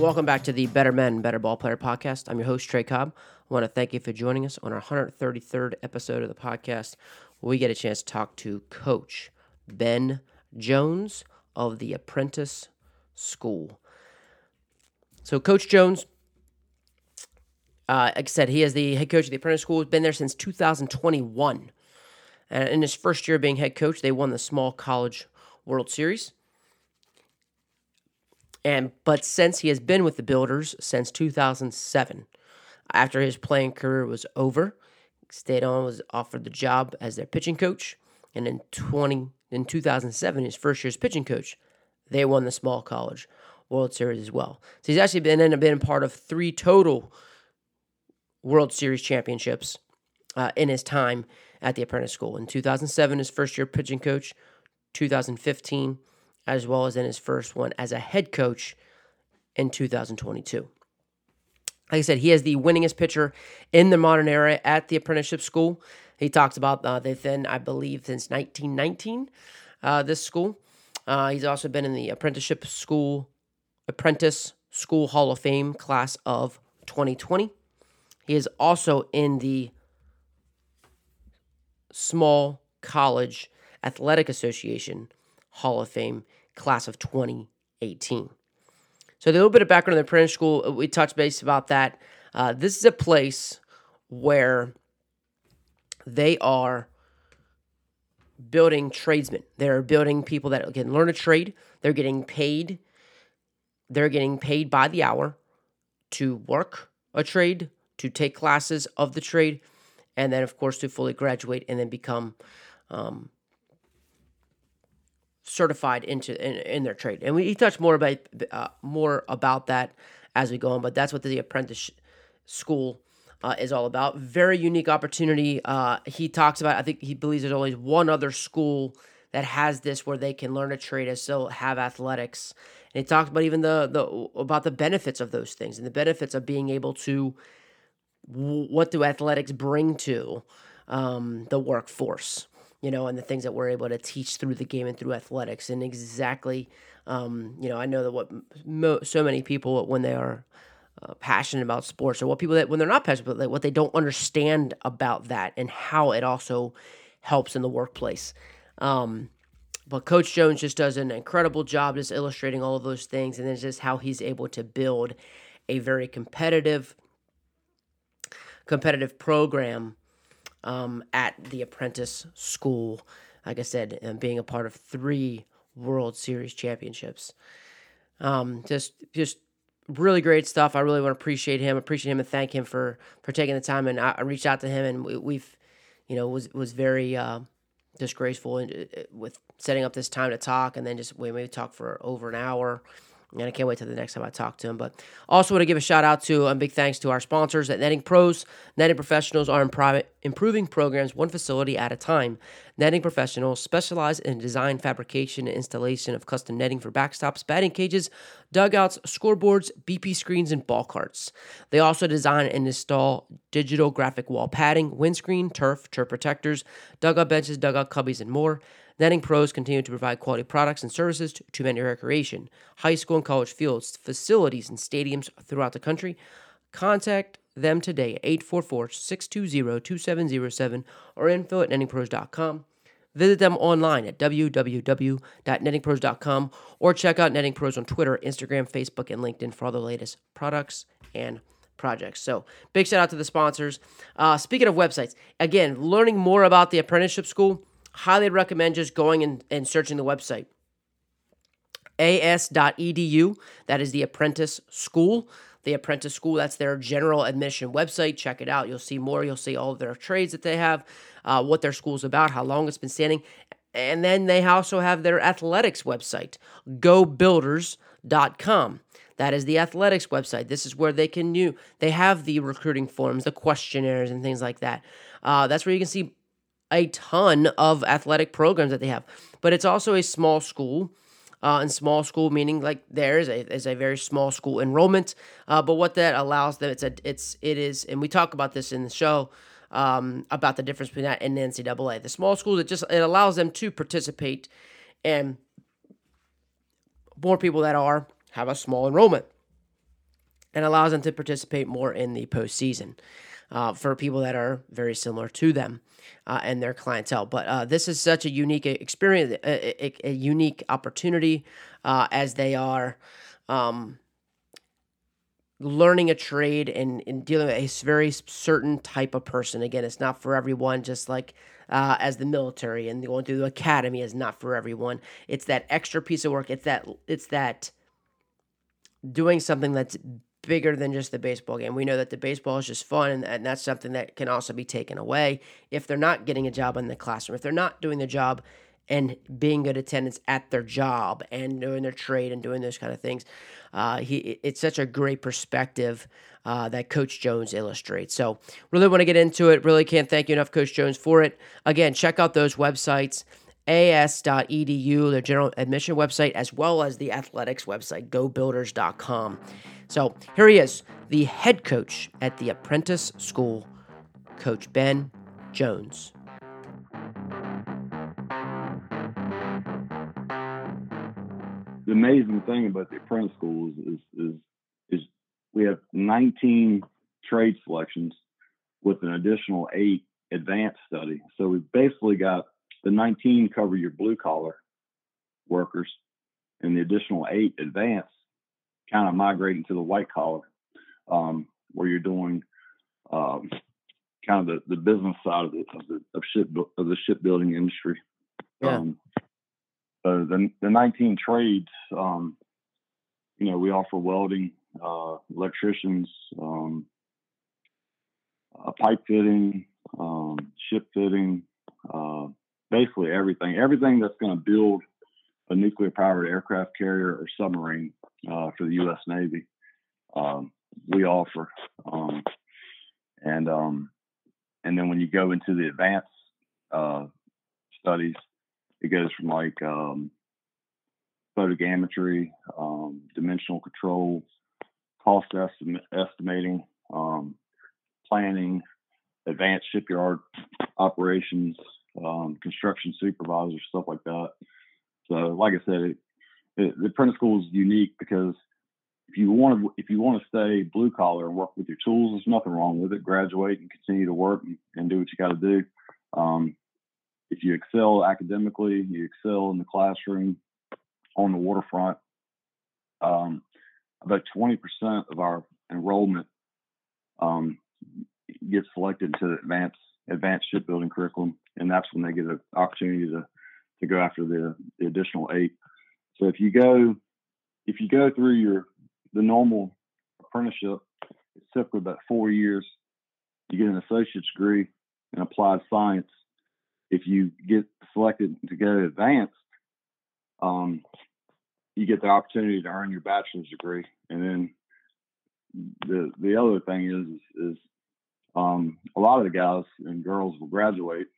Welcome back to the Better Men, Better Ball Player podcast. I'm your host, Trey Cobb. I want to thank you for joining us on our 133rd episode of the podcast. We get a chance to talk to Coach Ben Jones of the Apprentice School. So, Coach Jones, uh, like I said, he is the head coach of the Apprentice School. He's been there since 2021. And in his first year being head coach, they won the Small College World Series. And but since he has been with the Builders since 2007, after his playing career was over, stayed on was offered the job as their pitching coach, and in 20 in 2007, his first year's pitching coach, they won the Small College World Series as well. So he's actually been in, been part of three total World Series championships uh, in his time at the Apprentice School. In 2007, his first year pitching coach. 2015 as well as in his first one as a head coach in 2022. Like I said, he is the winningest pitcher in the modern era at the apprenticeship school. He talks about uh, they've been, I believe, since 1919, uh, this school. Uh, he's also been in the apprenticeship school, apprentice school Hall of Fame class of 2020. He is also in the small college athletic association Hall of Fame class of 2018. So, a little bit of background on the apprentice school, uh, we touched base about that. Uh, this is a place where they are building tradesmen. They're building people that can learn a trade. They're getting paid. They're getting paid by the hour to work a trade, to take classes of the trade, and then, of course, to fully graduate and then become um, certified into in, in their trade. And we he touched more about uh, more about that as we go on, but that's what the apprentice school uh, is all about. Very unique opportunity. Uh, he talks about. I think he believes there's only one other school that has this where they can learn a trade and still have athletics. And he talks about even the the about the benefits of those things and the benefits of being able to what do athletics bring to um, the workforce you know, and the things that we're able to teach through the game and through athletics. And exactly, um, you know, I know that what mo- so many people, when they are uh, passionate about sports, or what people that when they're not passionate, but like what they don't understand about that and how it also helps in the workplace. Um, but Coach Jones just does an incredible job just illustrating all of those things, and then just how he's able to build a very competitive, competitive program um, at the apprentice school. Like I said, and being a part of three World Series championships. Um, just just really great stuff. I really want to appreciate him, appreciate him, and thank him for for taking the time. And I, I reached out to him, and we, have you know, was was very uh, disgraceful uh, with setting up this time to talk, and then just we maybe talk for over an hour. And I can't wait till the next time I talk to him. But also want to give a shout out to and big thanks to our sponsors at Netting Pros. Netting professionals are improving programs one facility at a time. Netting professionals specialize in design, fabrication, and installation of custom netting for backstops, batting cages, dugouts, scoreboards, BP screens, and ball carts. They also design and install digital graphic wall padding, windscreen, turf, turf protectors, dugout benches, dugout cubbies, and more. Netting Pros continue to provide quality products and services to, to many recreation, high school and college fields, facilities, and stadiums throughout the country. Contact them today at 844-620-2707 or info at nettingpros.com. Visit them online at www.nettingpros.com or check out Netting Pros on Twitter, Instagram, Facebook, and LinkedIn for all the latest products and projects. So, big shout out to the sponsors. Uh, speaking of websites, again, learning more about the apprenticeship school, highly recommend just going and, and searching the website. as.edu, that is the apprentice school. The apprentice school, that's their general admission website. Check it out. You'll see more. You'll see all of their trades that they have, uh, what their school's about, how long it's been standing. And then they also have their athletics website, gobuilders.com. That is the athletics website. This is where they can new. They have the recruiting forms, the questionnaires, and things like that. Uh, that's where you can see a ton of athletic programs that they have. But it's also a small school. Uh, and small school meaning like there is a is a very small school enrollment. Uh, but what that allows them, it's a it's it is, and we talk about this in the show um, about the difference between that and the NCAA. The small schools it just it allows them to participate, and more people that are have a small enrollment. and allows them to participate more in the postseason uh, for people that are very similar to them uh, and their clientele. But uh, this is such a unique experience, a, a, a unique opportunity uh, as they are. Um, learning a trade and, and dealing with a very certain type of person. Again, it's not for everyone, just like uh, as the military and going through the academy is not for everyone. It's that extra piece of work. It's that it's that doing something that's bigger than just the baseball game. We know that the baseball is just fun, and, and that's something that can also be taken away if they're not getting a job in the classroom, if they're not doing the job and being good attendance at their job and doing their trade and doing those kind of things. Uh, he it's such a great perspective uh, that Coach Jones illustrates. So really want to get into it. Really can't thank you enough, Coach Jones, for it. Again, check out those websites. AS.edu, their general admission website, as well as the athletics website, gobuilders.com. So here he is, the head coach at the apprentice school, Coach Ben Jones. The amazing thing about the apprentice schools is, is, is we have 19 trade selections with an additional eight advanced study. So we've basically got the 19 cover your blue collar workers and the additional eight advance kind of migrating to the white collar, um, where you're doing um, kind of the, the business side of the of the of ship of the shipbuilding industry. Yeah. Um, so the the 19 trades, um, you know, we offer welding, uh, electricians, um, uh, pipe fitting, um, ship fitting, uh, basically everything, everything that's going to build a nuclear powered aircraft carrier or submarine uh, for the U.S. Navy. Um, we offer, um, and um, and then when you go into the advanced uh, studies, it goes from like um, photogrammetry, um, dimensional control, cost estim- estimating, um, planning, advanced shipyard operations, construction supervisors, stuff like that. So, like I said, it, it, the apprentice school is unique because if you want to if you want to stay blue collar and work with your tools, there's nothing wrong with it. Graduate and continue to work and, and do what you got to do. Um, if you excel academically, you excel in the classroom, on the waterfront. Um, about 20% of our enrollment um, gets selected to the advanced shipbuilding curriculum, and that's when they get an opportunity to to go after the, the additional eight. So if you go if you go through your the normal apprenticeship, it's typically about four years. You get an associate's degree in applied science. If you get selected to go advanced, um, you get the opportunity to earn your bachelor's degree. And then the the other thing is is um, a lot of the guys and girls will graduate.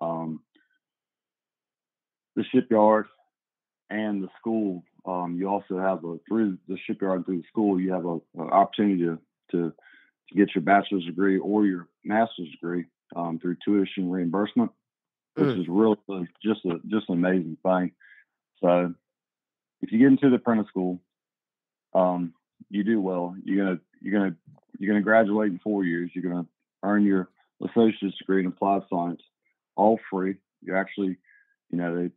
Um, the shipyard and the school. Um, you also have a through the shipyard and through the school, you have a, an opportunity to, to, to get your bachelor's degree or your master's degree um, through tuition reimbursement, which mm. is really just a just an amazing thing. So, if you get into the apprentice school, um, you do well. You're gonna you're gonna you're gonna graduate in four years. You're gonna earn your associate's degree in applied science, all free. You're actually, you know, they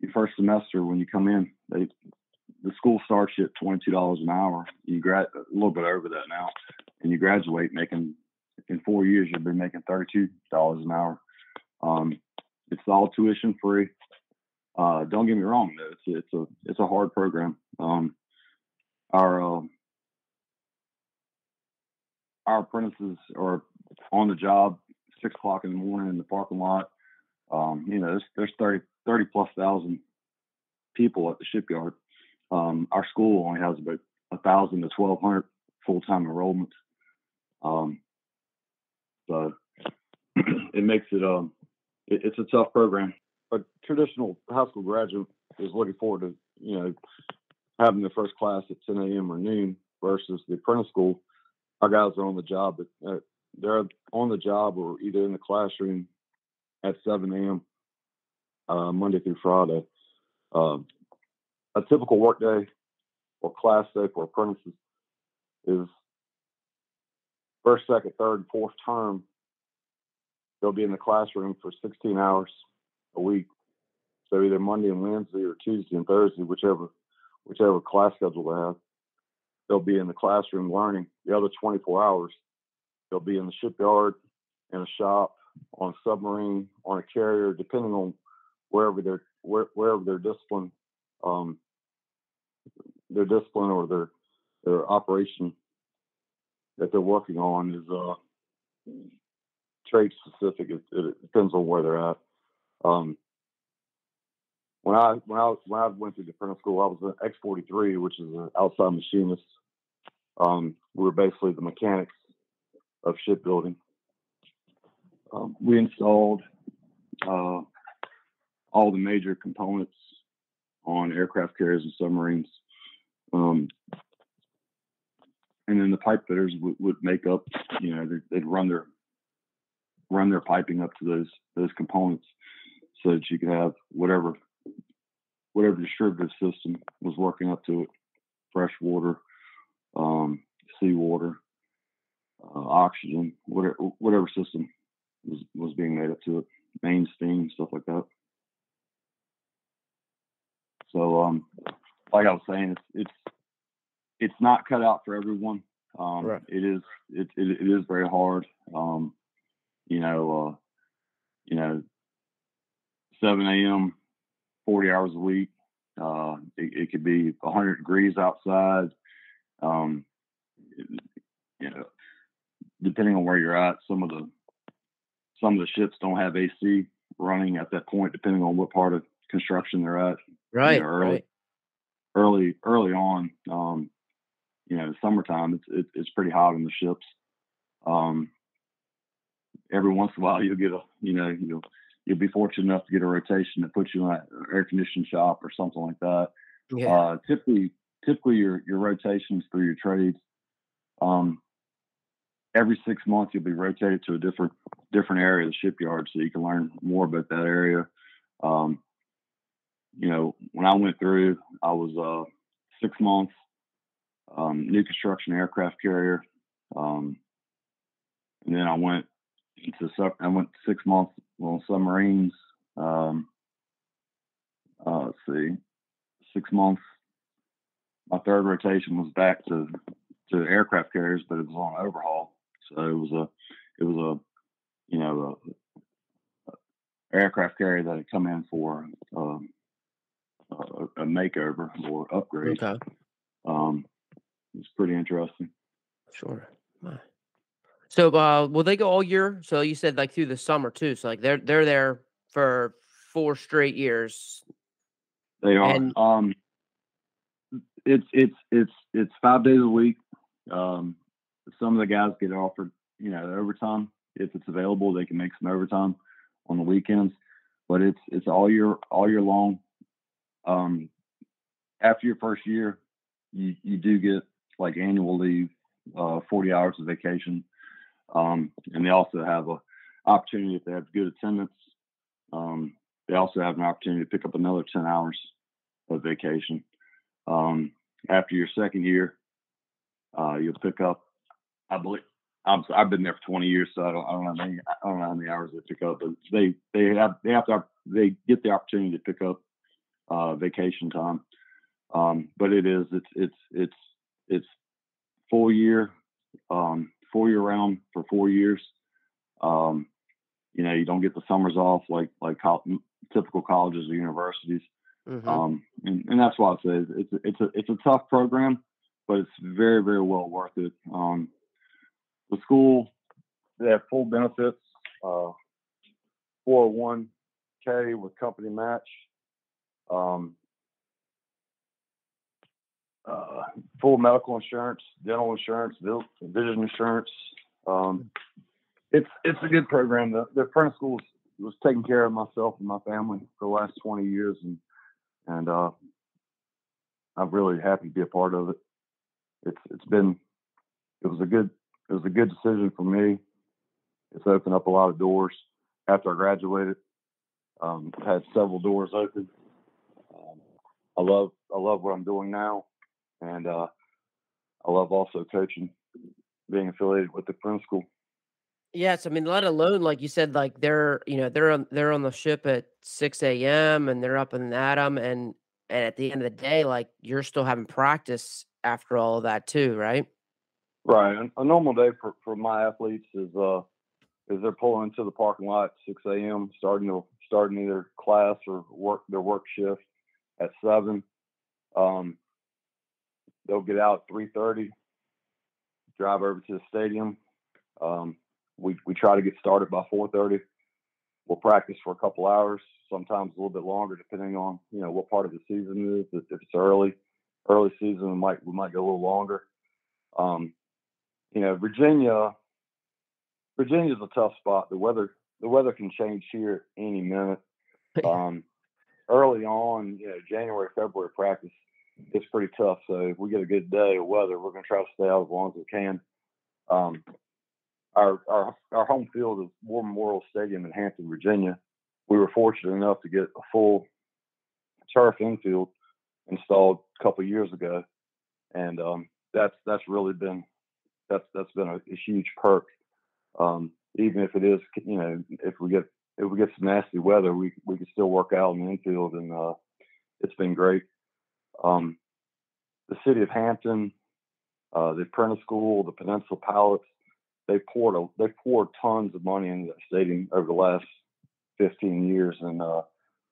your first semester when you come in, they the school starts you at twenty two dollars an hour. You grad a little bit over that now, and you graduate making in four years you'll be making thirty two dollars an hour. Um, it's all tuition free. Uh, don't get me wrong though, it's it's a it's a hard program. Um, our uh, our apprentices are on the job six o'clock in the morning in the parking lot. Um, you know, there's, there's 30, 30 plus thousand people at the shipyard. Um, our school only has about a thousand to twelve hundred full time enrollments. Um, so it makes it um it, it's a tough program. A traditional high school graduate is looking forward to you know having their first class at 10 a.m. or noon versus the apprentice school. Our guys are on the job, but uh, they're on the job or either in the classroom at 7 a.m. Uh, Monday through Friday. Um, a typical workday or class day for apprentices is first, second, third, and fourth term, they'll be in the classroom for 16 hours a week. So either Monday and Wednesday or Tuesday and Thursday, whichever whichever class schedule they have, they'll be in the classroom learning. The other 24 hours, they'll be in the shipyard, in a shop, on a submarine, on a carrier, depending on wherever they're where, wherever their discipline, um, their discipline or their their operation that they're working on is uh, trade specific. It, it, depends on where they're at. Um, when I when I when I went through the apprentice school, I was an X forty three, which is an outside machinist. Um, we were basically the mechanics of shipbuilding. Um, we installed uh, all the major components on aircraft carriers and submarines. Um, and then the pipe fitters would, would make up, you know, they'd, they'd run their run their piping up to those those components so that you could have whatever whatever distributive system was working up to it, fresh water, um, seawater, uh, oxygen, whatever whatever system was was being made up to it, main steam, stuff like that. So, um, like I was saying, it's it's it's not cut out for everyone. Um, right. It is it, it, it is very hard. Um, you know, uh, you know, 7 a.m., 40 hours a week. Uh, it, it, could be 100 degrees outside. Um, you know, depending on where you're at, some of the some of the ships don't have AC running at that point, depending on what part of construction they're at. Right. You know, early, right. early, early on. Um, you know, summertime, it's it, it's pretty hot on the ships. Um, every once in a while, you'll get a, you know, you'll you'll be fortunate enough to get a rotation that puts you in an air conditioned shop or something like that. Yeah. Uh, typically, typically your your rotations through your trades, um, every six months you'll be rotated to a different different area of the shipyard so you can learn more about that area. Um, you know, when I went through, I was uh, six months um, new construction aircraft carrier, um, and then I went into. I went six months on submarines. Um, uh, let's see, six months. My third rotation was back to to aircraft carriers, but it was on overhaul. So it was a it was a you know a, a aircraft carrier that had come in for um, a, a, makeover or upgrade. Okay. Um, it's pretty interesting. Sure. So, uh, will they go all year? So you said like through the summer too. So like they're they're there for four straight years. They are. And, um, it's it's it's it's five days a week. Um, some of the guys get offered, you know, overtime if it's available. They can make some overtime on the weekends, but it's it's all year all year long. Um, after your first year, you you do get like annual leave, uh, 40 hours of vacation. Um, and they also have a opportunity if they have good attendance. Um, they also have an opportunity to pick up another 10 hours of vacation. Um, after your second year, uh, you'll pick up, I believe, I'm, I've been there for 20 years, so I don't, I don't know how many, I don't know how many hours they pick up, but they, they have, they have to, they get the opportunity to pick up, uh, vacation time. Um, but it is, it's, it's, it's, it's full year, um, four year round for four years. Um, you know, you don't get the summers off like like co- typical colleges or universities. Mm-hmm. Um, and, and that's why I say it's it's a it's a tough program, but it's very very well worth it. Um, the school they have full benefits, uh, 401k with company match. Um, uh, full medical insurance, dental insurance, vision insurance. Um, it's it's a good program. The, the apprentice school was, was taking care of myself and my family for the last 20 years, and and uh, I'm really happy to be a part of it. It's it's been it was a good it was a good decision for me. It's opened up a lot of doors after I graduated. Um, had several doors open. Um, I love I love what I'm doing now and uh, I love also coaching being affiliated with the Prentice School. Yes, I mean, let alone like you said, like they're you know they're on they're on the ship at six a.m. and they're up in Adam, and and at the end of the day, like you're still having practice after all of that too, right? Right. A normal day for, for my athletes is uh is they're pulling into the parking lot at six a.m. starting to starting either class or work their work shift at seven. Um, they'll get out three thirty, drive over to the stadium. Um, we we try to get started by four thirty. We'll practice for a couple hours, sometimes a little bit longer, depending on you know what part of the season it is. If it's early, early season, we might we might go a little longer. Um, you know, Virginia, Virginia's a tough spot. The weather the weather can change here any minute. Um, early on, you know, January, February practice, it's pretty tough. So if we get a good day of weather, we're going to try to stay out as long as we can. Um, our, our our home field is War Memorial Stadium in Hampton, Virginia. We were fortunate enough to get a full turf infield installed a couple years ago, and um, that's that's really been that's that's been a, a huge perk. Um, even if it is, you know, if we get if we get some nasty weather, we we can still work out in the infield, and uh, it's been great. Um, the city of Hampton, uh, the Prentice School, the Peninsula Pilots, they poured a, they poured tons of money into that stadium over the last 15 years, and uh,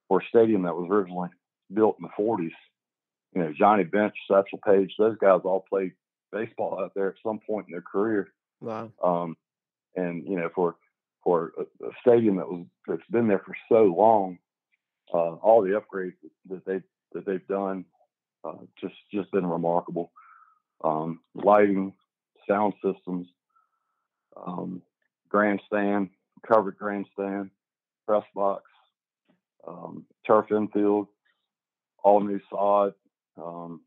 for a stadium that was originally built in the 40s, you know, Johnny Bench, Satchel Paige, those guys all played baseball out there at some point in their career. Wow. Um, and you know, for for a, a, stadium that was that's been there for so long, uh, all the upgrades that they that they've done, uh, just just been remarkable. Um, lighting, sound systems, um, grandstand, covered grandstand, press box, um, turf infield, all new sod. Um,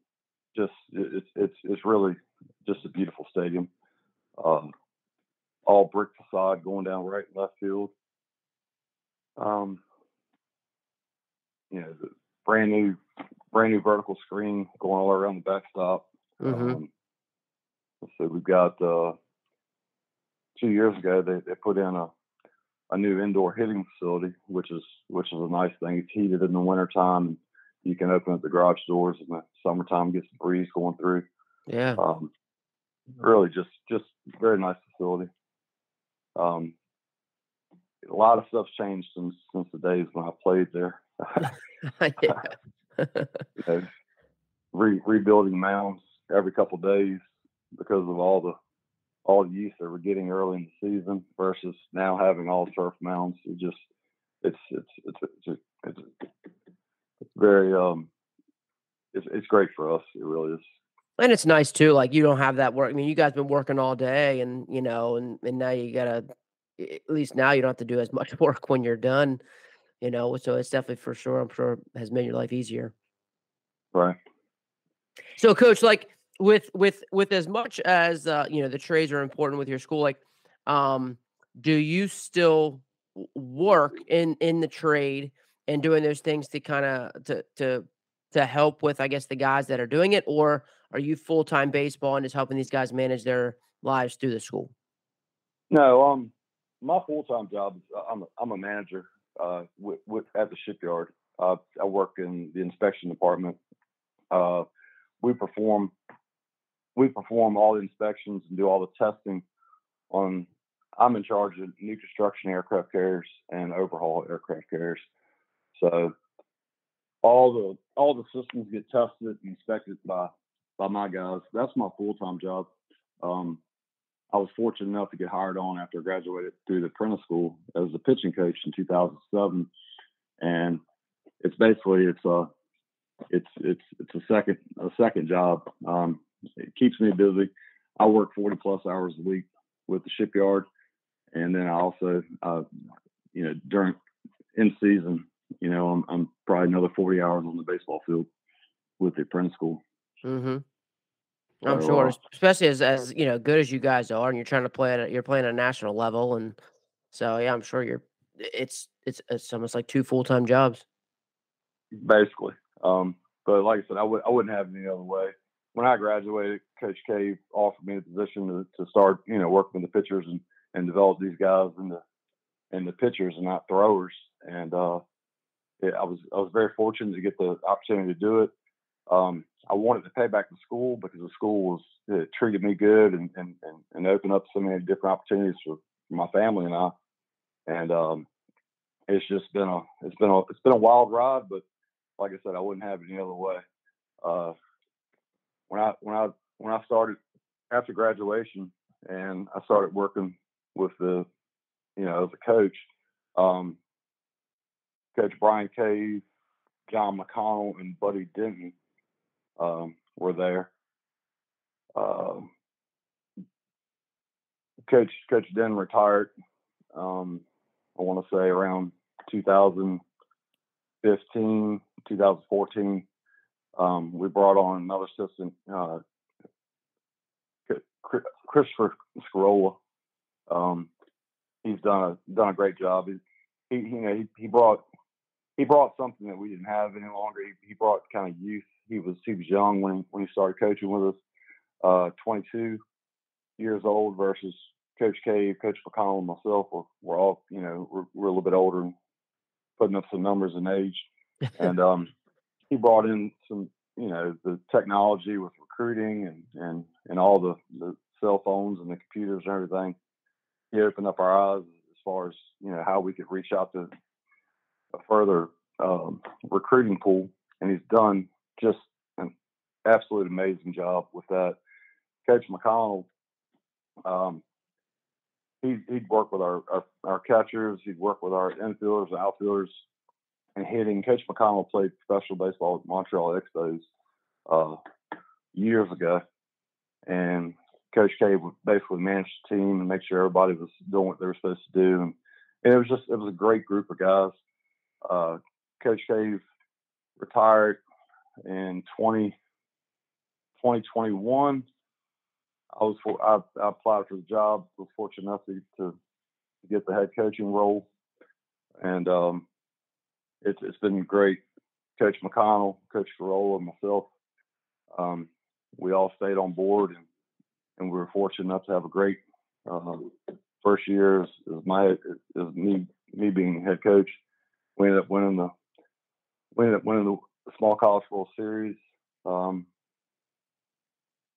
just it's it's it's really just a beautiful stadium. Um, all brick facade going down right and left field. Um, you know, the brand new, brand new vertical screen going all around the backstop. Mm-hmm. Um, so we've got uh, two years ago they, they put in a a new indoor hitting facility, which is which is a nice thing. It's heated in the wintertime. You can open up the garage doors in the summertime, get some breeze going through. Yeah. Um, really, just just very nice facility. Um, a lot of stuff's changed since since the days when I played there. you know, re- rebuilding mounds every couple days because of all the all the use that we're getting early in the season versus now having all turf mounds. It just it's it's it's it's it's, it's very um it's it's great for us. It really is. And it's nice too. Like you don't have that work. I mean, you guys been working all day, and you know, and and now you gotta. At least now you don't have to do as much work when you're done. You know, so it's definitely for sure. I'm sure has made your life easier. Right. So, coach, like with with with as much as uh, you know, the trades are important with your school. Like, um, do you still work in in the trade and doing those things to kind of to to to help with, I guess, the guys that are doing it, or are you full time baseball and just helping these guys manage their lives through the school? No, um, my full time job is uh, I'm a, I'm a manager uh, with, with, at the shipyard. Uh, I work in the inspection department. Uh, we perform we perform all the inspections and do all the testing on. I'm in charge of new construction aircraft carriers and overhaul aircraft carriers. So all the all the systems get tested and inspected by by my guys. That's my full time job. Um, I was fortunate enough to get hired on after I graduated through the Prentice School as a pitching coach in 2007, and it's basically it's a it's it's it's a second a second job. Um, it keeps me busy. I work 40 plus hours a week with the shipyard, and then I also uh, you know during in season you know I'm, I'm probably another 40 hours on the baseball field with the Prentice School. Mm-hmm. I'm so, sure, uh, especially as as you know, good as you guys are, and you're trying to play at you're playing at a national level, and so yeah, I'm sure you're. It's it's it's almost like two full time jobs. Basically, um, but like I said, I would I wouldn't have it any other way. When I graduated, Coach K offered me a position to, to start, you know, working with the pitchers and, and develop these guys into into pitchers and not throwers. And uh, it, I was I was very fortunate to get the opportunity to do it. Um, I wanted to pay back the school because the school was treated me good and and, and, and opened up so many different opportunities for, for my family and I. And um, it's just been a it's been a it's been a wild ride, but like I said, I wouldn't have it any other way. Uh, when I when I when I started after graduation and I started working with the you know as a coach, um, Coach Brian Cave, John McConnell, and Buddy Denton um, were there. Um, Coach Coach Denton retired. Um, I want to say around 2015, 2014. Um, we brought on another assistant, uh, Christopher Scarola. Um, he's done a done a great job. He, he you know he, he brought he brought something that we didn't have any longer. He, he brought kind of youth. He was he was young when he, when he started coaching with us. Uh, 22 years old versus Coach Cave, Coach McConnell, and myself. We're, we're all you know we're, we're a little bit older and putting up some numbers in age. and um, he brought in some you know the technology with recruiting and and and all the the cell phones and the computers and everything. He opened up our eyes as far as you know how we could reach out to a further um, recruiting pool, and he's done just an absolute amazing job with that. Coach McConnell, um, he'd, he'd work with our, our, our catchers, he'd work with our infielders and outfielders, and hitting. Coach McConnell played professional baseball at Montreal Expos uh, years ago, and Coach K would basically manage the team and make sure everybody was doing what they were supposed to do. And, and it was just it was a great group of guys. Uh, Coach Cave retired in 20, 2021. I was for, I, I, applied for the job. Was fortunate enough to, to get the head coaching role, and um, it's it's been great. Coach McConnell, Coach Scarola, and myself, um, we all stayed on board, and and we were fortunate enough to have a great uh, first year as, as my as me me being head coach. We ended up winning the we ended up winning the Small College World Series. Um,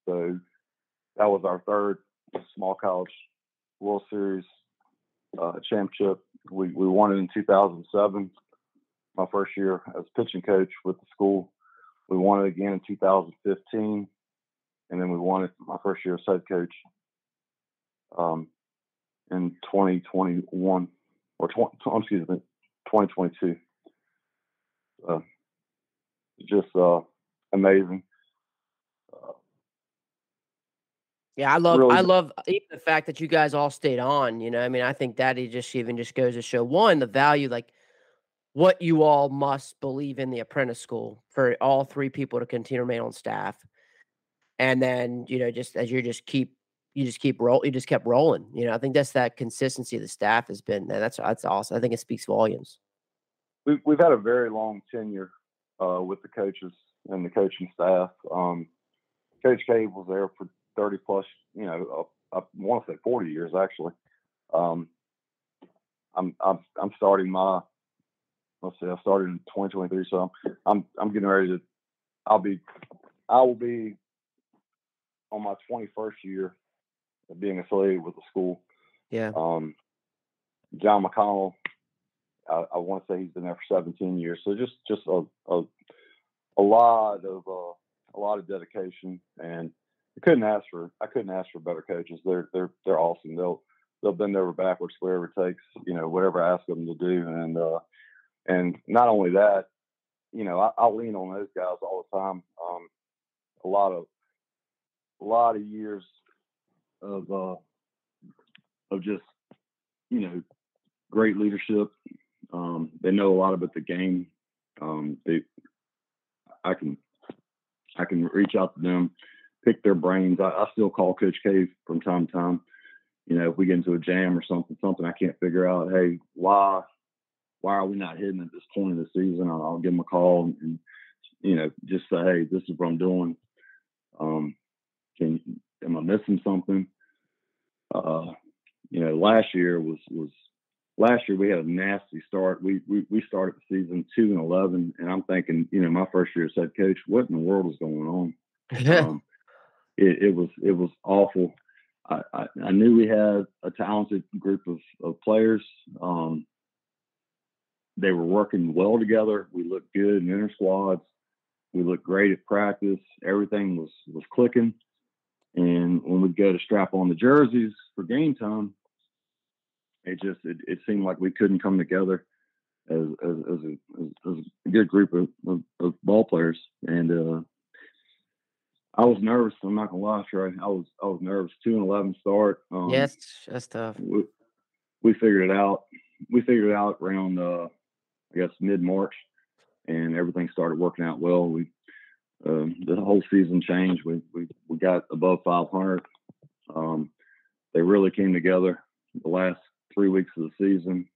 so that was our third Small College World Series uh, championship. We we won it in 2007 my first year as pitching coach with the school. We won it again in 2015, and then we won it my first year as head coach um, in 2021 or 20, excuse me, 2022. Uh, just uh, amazing. Yeah, I love really I love even the fact that you guys all stayed on. You know, I mean, I think that it just even just goes to show one the value, like what you all must believe in the apprentice school for all three people to continue to remain on staff. And then, you know, just as you just keep you just keep roll you just kept rolling. You know, I think that's that consistency of the staff has been that's that's awesome. I think it speaks volumes. We've we've had a very long tenure uh, with the coaches and the coaching staff. Um, Coach Cave was there for 30 plus, you know, uh, I want to say 40 years actually. Um, I'm, I'm, I'm starting my let's see, I started in 2023, so I'm I'm getting ready to. I'll be, I will be on my 21st year of being affiliated with the school. Yeah. Um, John McConnell, I, I want to say he's been there for 17 years. So just just a a, a lot of uh, a lot of dedication, and I couldn't ask for I couldn't ask for better coaches. They're they're they're awesome. They'll they'll bend over backwards wherever it takes, you know, whatever I ask them to do, and uh, and not only that, you know, I, I lean on those guys all the time. Um, a lot of a lot of years of uh, of just you know great leadership. Um, they know a lot about the game. Um, they, I can I can reach out to them, pick their brains. I, I still call Coach Cave from time to time. You know, if we get into a jam or something, something I can't figure out, hey, why why are we not hitting at this point of the season? I'll, I'll give them a call and, and, you know, just say, hey, this is what I'm doing. Um, can am I missing something? Uh, you know, last year was was last year we had a nasty start. We we we started the season two and eleven, and I'm thinking, you know, my first year as head coach, what in the world is going on? um, it, it was it was awful. I, I, I, knew we had a talented group of, of players. Um, they were working well together. We looked good in inter squads. We looked great at practice. Everything was was clicking. And when we'd go to strap on the jerseys for game time, it just it, it seemed like we couldn't come together as as, as, a, as a, good group of, of, of ball players. And uh, I was nervous. I'm not gonna lie, Trey. I was I was nervous. Two and eleven start. Um, yes, that's tough. We, we, figured it out. We figured it out around uh, I guess mid March, and everything started working out well. We uh, the whole season changed. We we we got above 500. Um, they really came together the last three weeks of the season.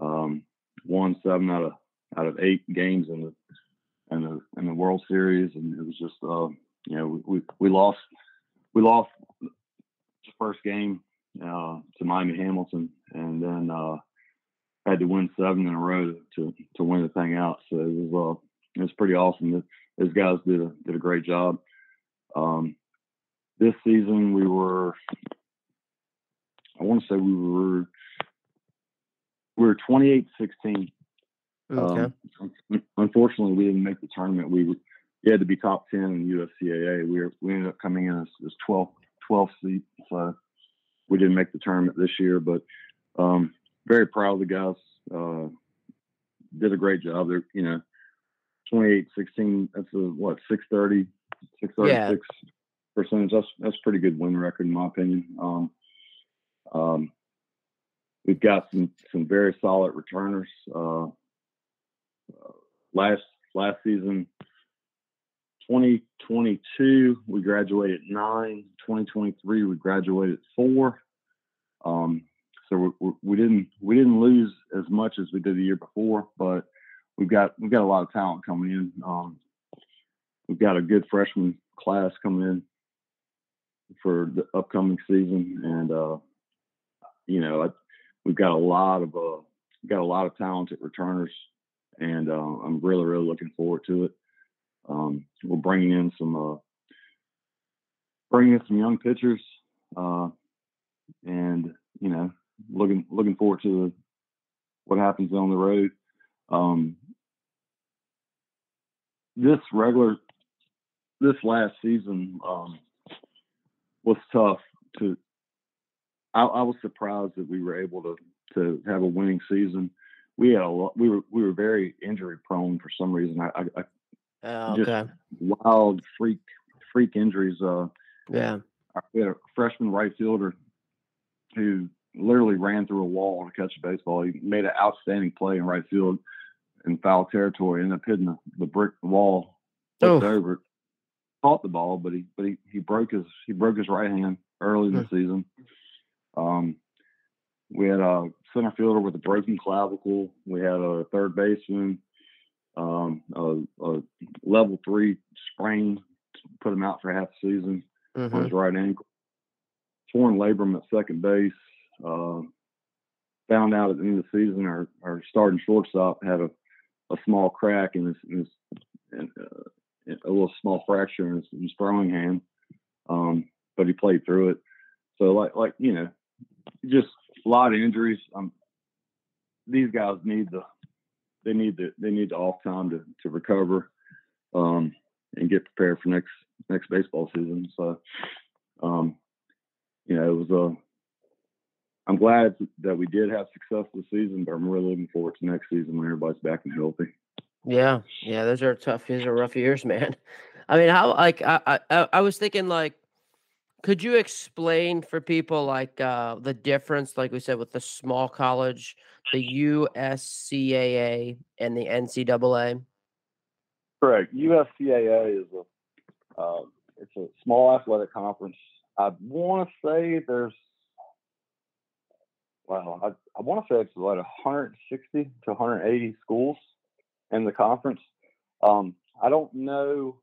Um, won seven out of out of eight games in the in the in the World Series, and it was just uh, you know we we lost we lost the first game uh, to Miami Hamilton, and then uh, had to win seven in a row to to win the thing out. So it was uh, it was pretty awesome. Those guys did a did a great job. Um, this season we were, I want to say we were we were 28 16. Okay. Um, unfortunately, we didn't make the tournament. We we had to be top 10 in USCAA. We were, we ended up coming in as, as 12 12 seat. So we didn't make the tournament this year, but um, very proud of the guys. Uh, did a great job. They're, you know, 28 16, that's a what, 630, 636 yeah. percentage. That's, that's pretty good win record, in my opinion. Um, um, we've got some, some very solid returners. Uh, uh, last, last season, 2022, we graduated nine. 2023, we graduated four. Um, so we, we, didn't we didn't lose as much as we did the year before, but we've got we've got a lot of talent coming in. Um, we've got a good freshman class coming in for the upcoming season, and uh, you know I, we've got a lot of uh, got a lot of talented returners, and uh, I'm really really looking forward to it. Um, we're bringing in some uh, bringing in some young pitchers, uh, and you know looking looking forward to what happens on the road. Um, this regular, this last season um, was tough. To, I, I, was surprised that we were able to to have a winning season. We had a lot, we were we were very injury prone for some reason. I, I, I oh, okay. just wild freak freak injuries. Uh, yeah, we had a freshman right fielder who literally ran through a wall to catch a baseball. He made an outstanding play in right field in foul territory, ended up hitting the, the brick wall, oh. over caught the ball, but he but he, he broke his he broke his right hand early in the hmm. season. Um, we had a center fielder with a broken clavicle. We had a third baseman, um, a, a, level three sprain, put him out for half the season mm-hmm. on his right ankle. Torn labrum at second base. Uh, found out at the end of the season our, our starting shortstop had a, a small crack in his, in his in, uh, a little small fracture in his, in his throwing hand, um, but he played through it. So like like you know, just a lot of injuries. Um, these guys need the they need the they need the off time to to recover um, and get prepared for next next baseball season. So um, you know, it was a I'm glad that we did have success this season, but I'm really looking forward to next season when everybody's back and healthy. Yeah, yeah, those are tough. These are rough years, man. I mean, how like I I, I was thinking like, could you explain for people like uh, the difference, like we said, with the small college, the USCAA and the NCAA? Correct. USCAA is a uh, it's a small athletic conference. I want to say there's wow, I, I want to say it's like 160 to 180 schools in the conference. Um, I don't know.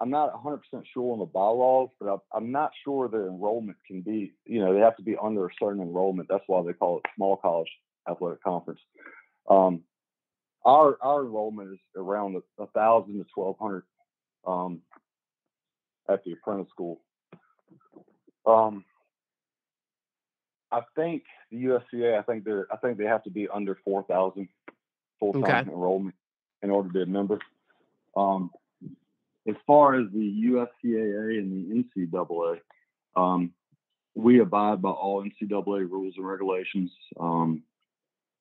I'm not 100 percent sure on the bylaws, but I'm, I'm not sure the enrollment can be. You know, they have to be under a certain enrollment. That's why they call it small college athletic conference. Um, our our enrollment is around a, thousand to twelve hundred um, at the apprentice school. Um, I think the USCA. I think they're. I think they have to be under four thousand full time Okay. enrollment in order to be a member. Um, as far as the USCAA and the NCAA, um, we abide by all NCAA rules and regulations. Um,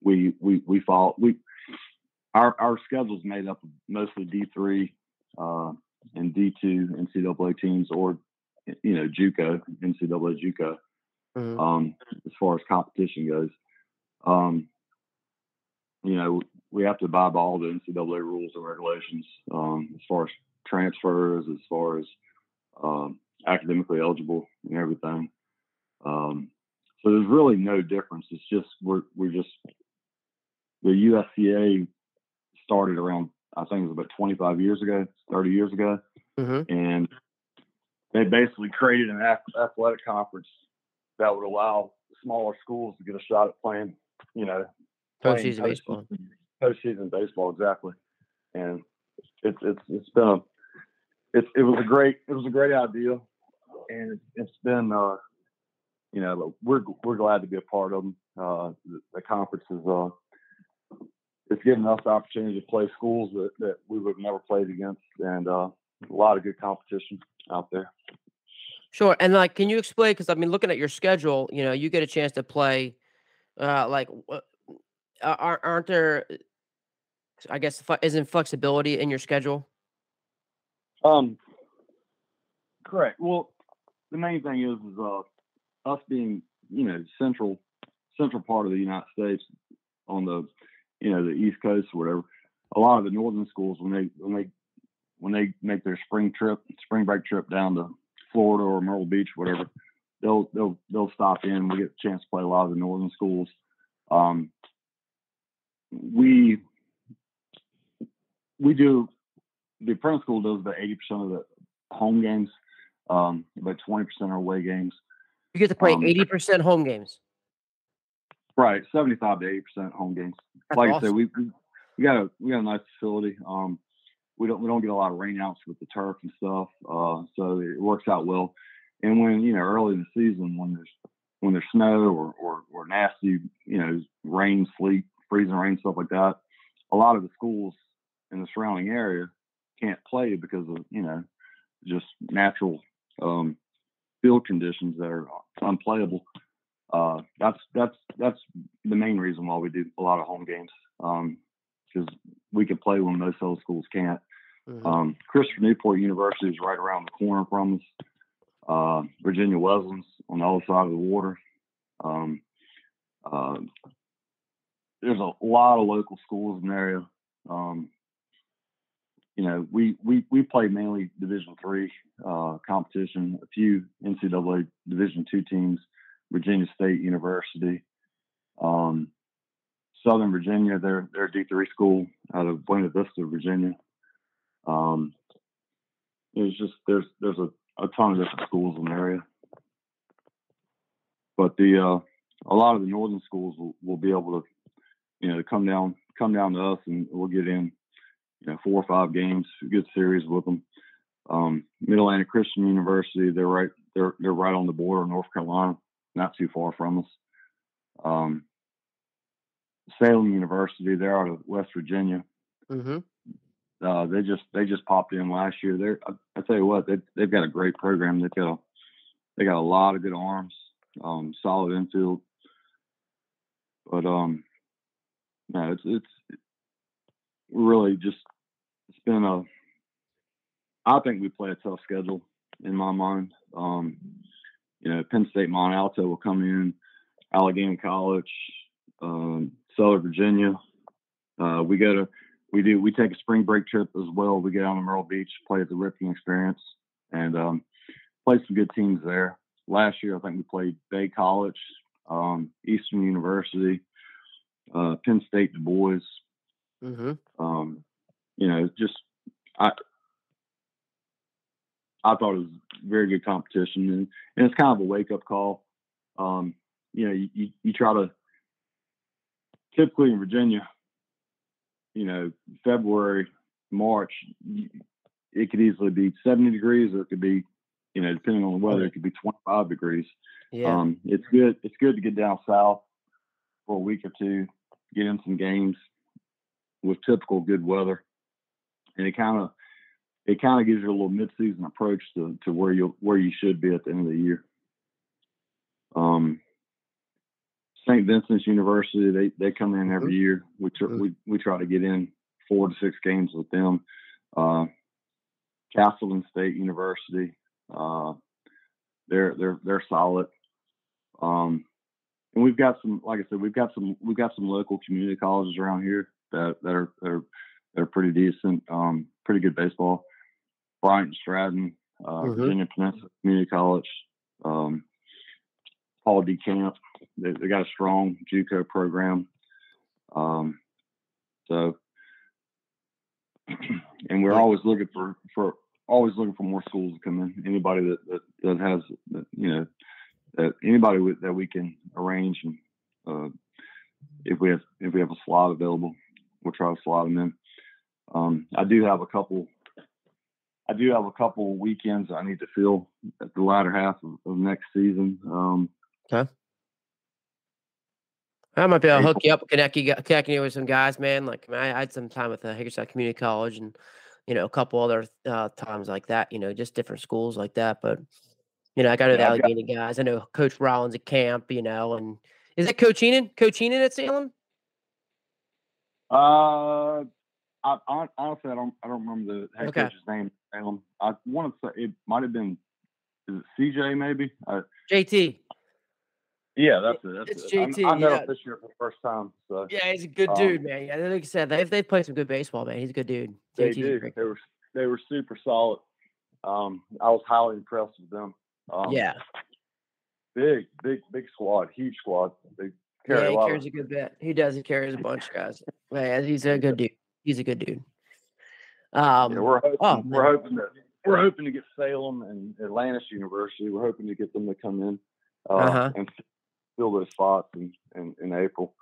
we we we follow we our our schedule is made up of mostly D three uh, and D two NCAA teams, or you know JUCO NCAA JUCO Mhm. um, as far as competition goes. Um, you know, we have to abide by all the NCAA rules and regulations um, as far as transfers, as far as um, academically eligible and everything. Um, so there's really no difference. It's just we're we're just the USCA started around I think it was about 25 years ago, 30 years ago Mhm. and they basically created an athletic conference that would allow smaller schools to get a shot at playing, you know, Postseason baseball. postseason baseball exactly. And it's it's it's been a it's it was a great it was a great idea, and it's, it's been uh you know we're we're glad to be a part of them. Uh, the, the conference is uh it's given us the opportunity to play schools that, that we would have never played against, and uh, a lot of good competition out there. Sure. And like, can you explain? Because I mean, looking at your schedule, you know, you get a chance to play. Uh, like, uh, aren't there? uh, I guess isn't flexibility in your schedule? Um, correct. Well, the main thing is, is uh, us being, you know, central, central part of the United States on the, you know, the East Coast or whatever. A lot of the northern schools when they when they when they make their spring trip, spring break trip down to Florida or Myrtle Beach, whatever, they'll they'll they'll stop in. We get a chance to play a lot of the northern schools. Um, we we do the apprentice school does about eighty percent of the home games, um, about twenty percent are away games. You get to play Um, eighty percent home games. Right, seventy-five to eighty percent home games. That's like I said, we we we got a we got a nice facility. Um, we don't we don't get a lot of rainouts with the turf and stuff, uh, so it works out well. And when you know early in the season, when there's when there's snow or or, or nasty, you know, rain, sleet, freezing rain, stuff like that, a lot of the schools in the surrounding area can't play because of you know just natural um, field conditions that are unplayable. Uh, that's that's that's the main reason why we do a lot of home games because we can play when most other schools can't. Mhm. Um, Christopher Newport University is right around the corner from us. Uh, Virginia Wesleyan's on the other side of the water. Um, uh, there's a lot of local schools in the area. Um, you know, we, we, we play mainly Division three uh, competition, a few NCAA Division two teams, Virginia State University, um, Southern Virginia. They're they're D three school out of Buena Vista, Virginia. Um, it's just there's there's a, a ton of different schools in the area, but the uh, a lot of the northern schools will, will be able to you know come down come down to us and we'll get in you know four or five games, good series with them. Um, Mid Atlantic Christian University, they're right they're they're right on the border of North Carolina, not too far from us. Um, Salem University, they're out of West Virginia. Mhm. Uh, they just they just popped in last year. They're I, I tell you what, they they've got a great program. They've got a they got a lot of good arms, um, solid infield. But um, no, it's it's really just it's been a. I think we play a tough schedule in my mind. Um, you know, Penn State, Mont Alto will come in, Allegheny College, um, Southern Virginia. Uh, we go to we do we take a spring break trip as well. We get down to Myrtle Beach, play at the Ripken Experience, and um, play some good teams there. Last year, I think we played Bay College, um, Eastern University, uh, Penn State, DuBois. Mhm. Um, you know, just I I thought it was very good competition, and, and it's kind of a wake up call. Um, you know, you, you, you try to typically in Virginia, you know, February, March, it could easily be 70 degrees or it could be, you know, depending on the weather, it could be 25 degrees. Yeah. Um, it's good. It's good to get down south for a week or two, get in some games with typical good weather, and it kind of it kind of gives you a little mid-season approach to, to where you where you should be at the end of the year. Um, St. Vincent's University, they they come in every mm-hmm. year. We tr- mm-hmm. we we try to get in four to six games with them. Uh, Castleton State University, uh, they're they're they're solid. Um, and we've got some, like I said, we've got some we've got some local community colleges around here that that are that are, that are pretty decent, um, pretty good baseball. Bryant Stratton, uh, mm-hmm. Virginia Peninsula Community College, um, Paul D. Camp. They, they, got a strong JUCO program. Um, so, and we're always looking for for always looking for more schools to come in. Anybody that that, that has that, you know that anybody with, that we can arrange and uh, if we have if we have a slot available, we'll try to slot them in. Um, I do have a couple. I do have a couple weekends I need to fill at the latter half of, of next season. Um, okay. I might be able to hook you up, connect you, connect you with some guys, man. Like I, I had some time with the Hagerstown Community College, and you know a couple other uh, times like that. You know, just different schools like that. But you know, I got to yeah, the Allegheny got... guys. I know Coach Rollins at camp. You know, and is it Coach Enan? Coach Enan at Salem? Uh, I, I, honestly, I don't, I don't remember the head okay. coach's name. Salem. I want to say it might have been, is it CJ maybe? Uh, JT. Yeah, that's it. That's it's it. JT. I, met yeah. him this year for the first time. So yeah, he's a good um, dude, man. Yeah, like I said, they they play some good baseball, man. He's a good dude. They do. They were they were super solid. Um, I was highly impressed with them. Um, yeah. Big, big, big squad, huge squad. They carry yeah, he carries of, a good bit. He does. He carries a bunch of guys. Yeah, he's a good dude. He's a good dude. Um, yeah, we're hoping, oh, we're hoping that we're hoping to get Salem and Atlantis University. We're hoping to get them to come in uh, uh-huh. and fill those spots in, in, in April.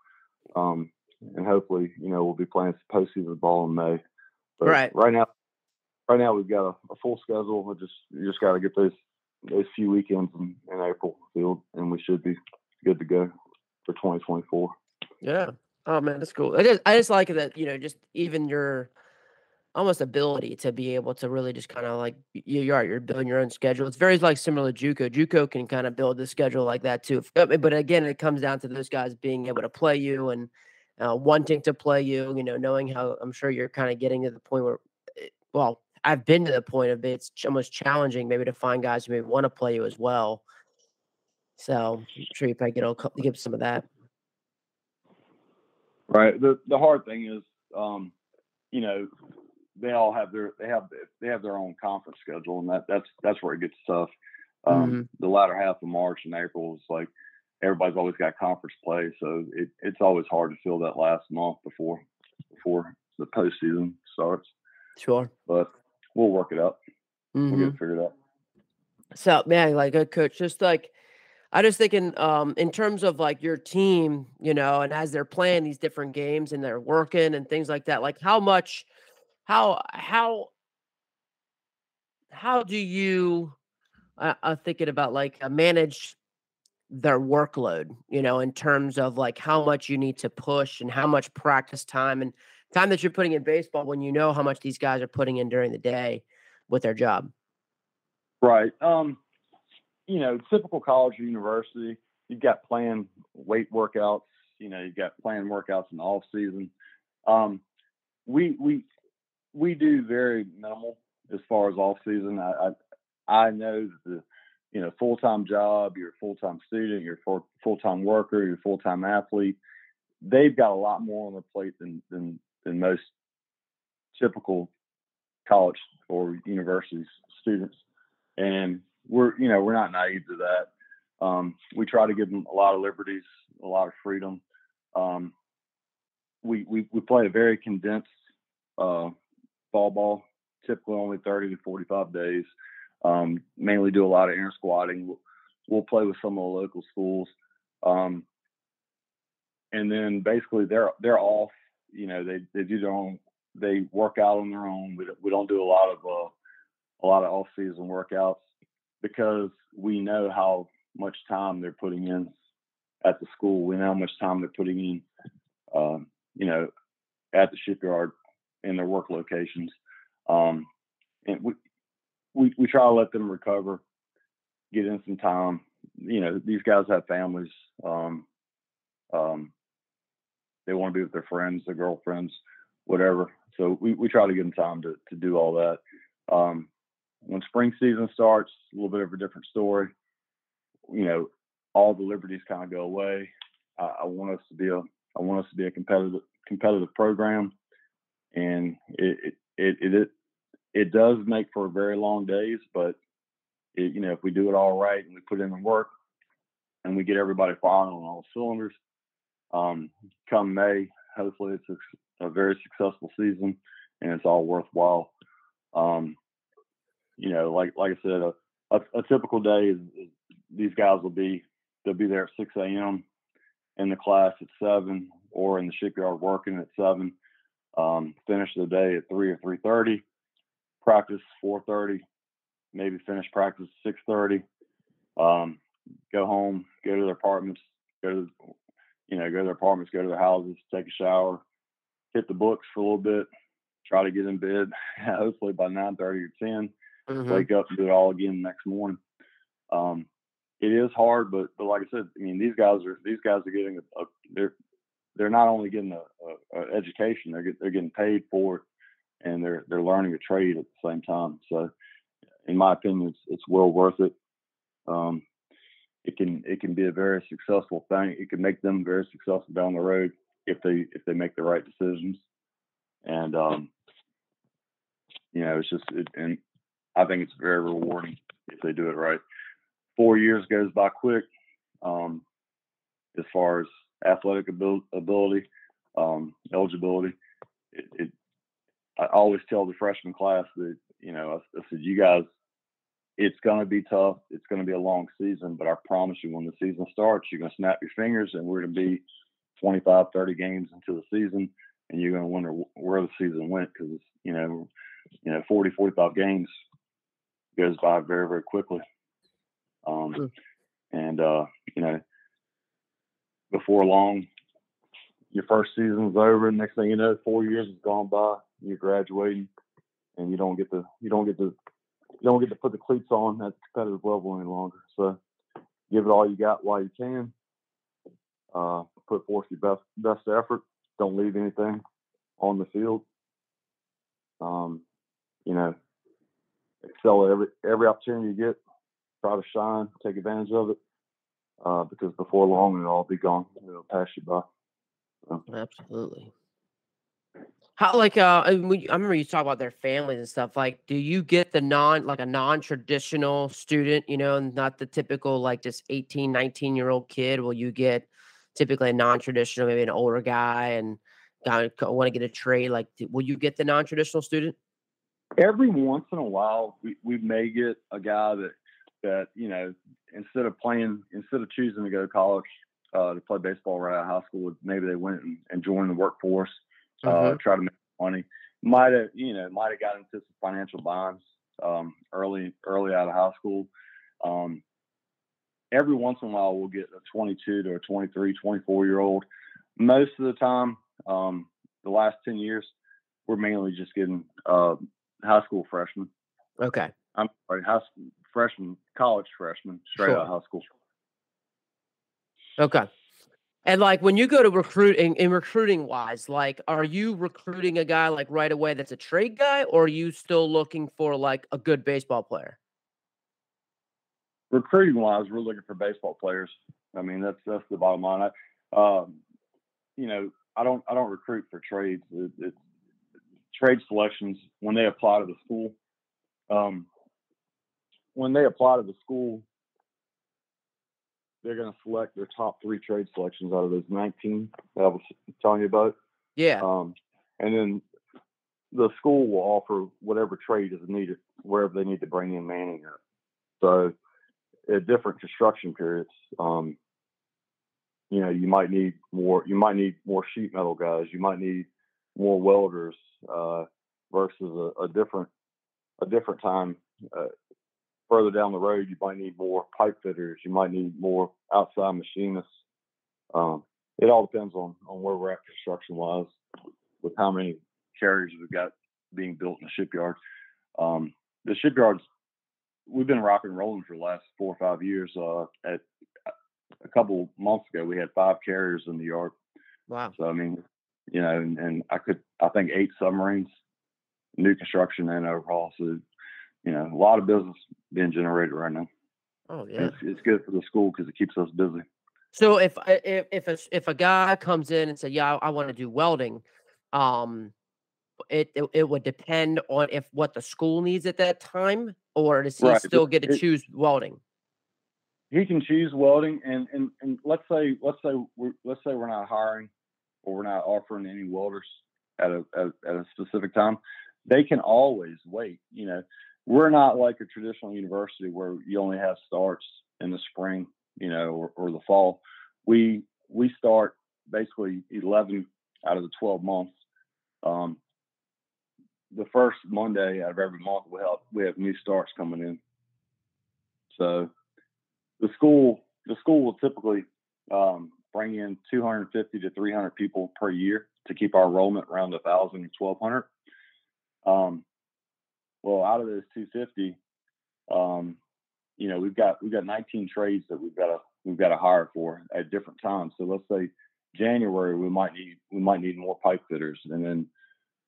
Um, and hopefully, you know, we'll be playing postseason ball in May. But right. Right now, right now we've got a, a full schedule. We just you just got to get those those few weekends in, in April filled, and we should be good to go for 2024. Yeah. Oh man, that's cool. I just I just like that. You know, just even your almost ability to be able to really just kind of like you, are you're building your own schedule. It's very like similar to JUCO. JUCO can kind of build the schedule like that too. But again, it comes down to those guys being able to play you and uh, wanting to play you. You know, knowing how I'm sure you're kind of getting to the point where, eh, well, I've been to the point of it's almost challenging maybe to find guys who maybe want to play you as well. So I'm sure you probably get all give some of that. Right. The the hard thing is, um, you know, they all have their they have they have their own conference schedule, and that that's that's where it gets tough. Um, mm-hmm. The latter half of March and April is like everybody's always got conference play, so it, it's always hard to fill that last month before before the postseason starts. Sure, but we'll work it out. Mm-hmm. We'll get it mm-hmm. figured out. So man, like a coach, just like I just thinking um in terms of like your team, you know, and as they're playing these different games and they're working and things like that, like how much how how how do you uh, uh thinking about like uh, manage their workload you know in terms of like how much you need to push and how much practice time and time that you're putting in baseball when you know how much these guys are putting in during the day with their job? Right um you know typical college or university you've got planned weight workouts you know you've got planned workouts in the off season. Um we we we do very minimal as far as off season. I I, I know that the you know full time job, you're a full time student, you're a full time worker, you're a full time athlete. They've got a lot more on their plate than than than most typical college or university students, and we're you know we're not naive to that. Um, we try to give them a lot of liberties, a lot of freedom. Um, we, we we play a very condensed uh, fall ball, typically only 30 to 45 days. Um, mainly do a lot of inter squatting. We'll, we'll, play with some of the local schools, um, and then basically they're they're off. You know, they they do their own. They work out on their own. We we don't do a lot of uh, a lot of off season workouts because we know how much time they're putting in at the school. We know how much time they're putting in, um, you know, at the shipyard in their work locations. Um, and we, we, we try to let them recover, get in some time. You know, these guys have families. Um, um, they want to be with their friends, their girlfriends, whatever. So we, we try to give them time to, to do all that. Um, when spring season starts, a little bit of a different story. You know, all the liberties kind of go away. I, I want us to be a I want us to be a competitive competitive program, and it it it it, it does make for very long days, but it, you know if we do it all right and we put in the work and we get everybody firing on all cylinders, um, come May, hopefully it's a, a, very successful season and it's all worthwhile. Um, you know, like like I said, a, a, a typical day is, is, these guys will be they'll be there at 6 a.m. in the class at seven, or in the shipyard working at seven. Um, finish the day at three or 3:30. Practice 4:30. Maybe finish practice 6:30. Um, go home, go to their apartments, go to you know go to their apartments, go to their houses, take a shower, hit the books for a little bit, try to get in bed hopefully by 9:30 or 10 mm-hmm. wake up and do it all again the next morning. Um, it is hard, but but like I said, I mean these guys are these guys are getting a, a they're they're not only getting a, a, a, education, they're get, they're getting paid for it, and they're they're learning a trade at the same time. So, in my opinion, it's it's well worth it. Um, it can it can be a very successful thing. It can make them very successful down the road if they if they make the right decisions. And um, you know, it's just it, and I think it's very rewarding if they do it right. Four years goes by quick um, as far as athletic ability, um, eligibility. It, it, I always tell the freshman class that, you know, I, I said, you guys, it's going to be tough. It's going to be a long season, but I promise you, when the season starts, you're going to snap your fingers and we're going to be 25, 30 games into the season and you're going to wonder where the season went because, you know, you know, 40, 45 games goes by very, very quickly. Um. And, uh, you know, before long, your first season's over. Next thing you know, four years has gone by. You're graduating, and you don't get to you don't get to you don't get to put the cleats on at the competitive level any longer. So, give it all you got while you can. Uh, put forth your best best effort. Don't leave anything on the field. Um, you know, excel every every opportunity you get. Try to shine, take advantage of it, uh, because before long it'll all be gone. It'll pass you by. So. Absolutely. How like uh I remember you talk about their families and stuff. Like, do you get the non like a non-traditional student, you know, not the typical like just 18, 19 year old kid? Will you get typically a non-traditional, maybe an older guy and guy want to get a trade? Like, will you get the non-traditional student? every once in a while we, we may get a guy that that you know instead of playing instead of choosing to go to college uh, to play baseball right out of high school maybe they went and, and joined the workforce uh, mm-hmm. try to make money might have you know might have got into some financial bonds um, early early out of high school um, every once in a while we'll get a 22 to a 23 24 year old most of the time um, the last 10 years we're mainly just getting uh, high school freshmen. Okay. I'm sorry, high school freshman, college freshman, straight sure. out of high school. Okay. And like when you go to recruiting in recruiting wise, like are you recruiting a guy like right away that's a trade guy, or are you still looking for like a good baseball player? Recruiting wise, we're looking for baseball players. I mean, that's that's the bottom line. I, um, you know, I don't I don't recruit for trades. It, it, trade selections when they apply to the school. Um, when they apply to the school, they're going to select their top three trade selections out of those 19 that I was telling you about. Yeah. Um, and then the school will offer whatever trade is needed wherever they need to bring in manning at. So at different construction periods, um, you know, you might need more. You might need more sheet metal guys. You might need more welders uh, versus a, a, different a different time. Uh, further down the road, you might need more pipe fitters. You might need more outside machinists. Um, it all depends on on where we're at construction wise, with how many carriers we've got being built in the shipyard. Um, the shipyards we've been rock and rolling for the last four or five years. Uh, at a couple months ago, we had five carriers in the yard. Wow. So I mean, you know, and, and I could I think eight submarines, new construction and overhaul. So you know, a lot of business being generated right now. Oh yeah, it's, it's good for the school because it keeps us busy. So if if if a, if a guy comes in and say, "Yeah, I, I want to do welding," um, it, it, it would depend on if what the school needs at that time, or does he right. still get to it, choose welding? He can choose welding, and and and let's say let's say we're, let's say we're not hiring or we're not offering any welders at a at, at a specific time. They can always wait. You know, we're not like a traditional university where you only have starts in the spring, you know, or, or the fall. We we start basically 11 out of the 12 months. Um, the first Monday out of every month we have we have new starts coming in. So the school the school will typically um, bring in 250 to 300 people per year to keep our enrollment around 1,000 to 1,200. Um, well, out of those 250, um, you know, we've got we've got 19 trades that we've got to we've got to hire for at different times. So let's say January we might need we might need more pipe fitters, and then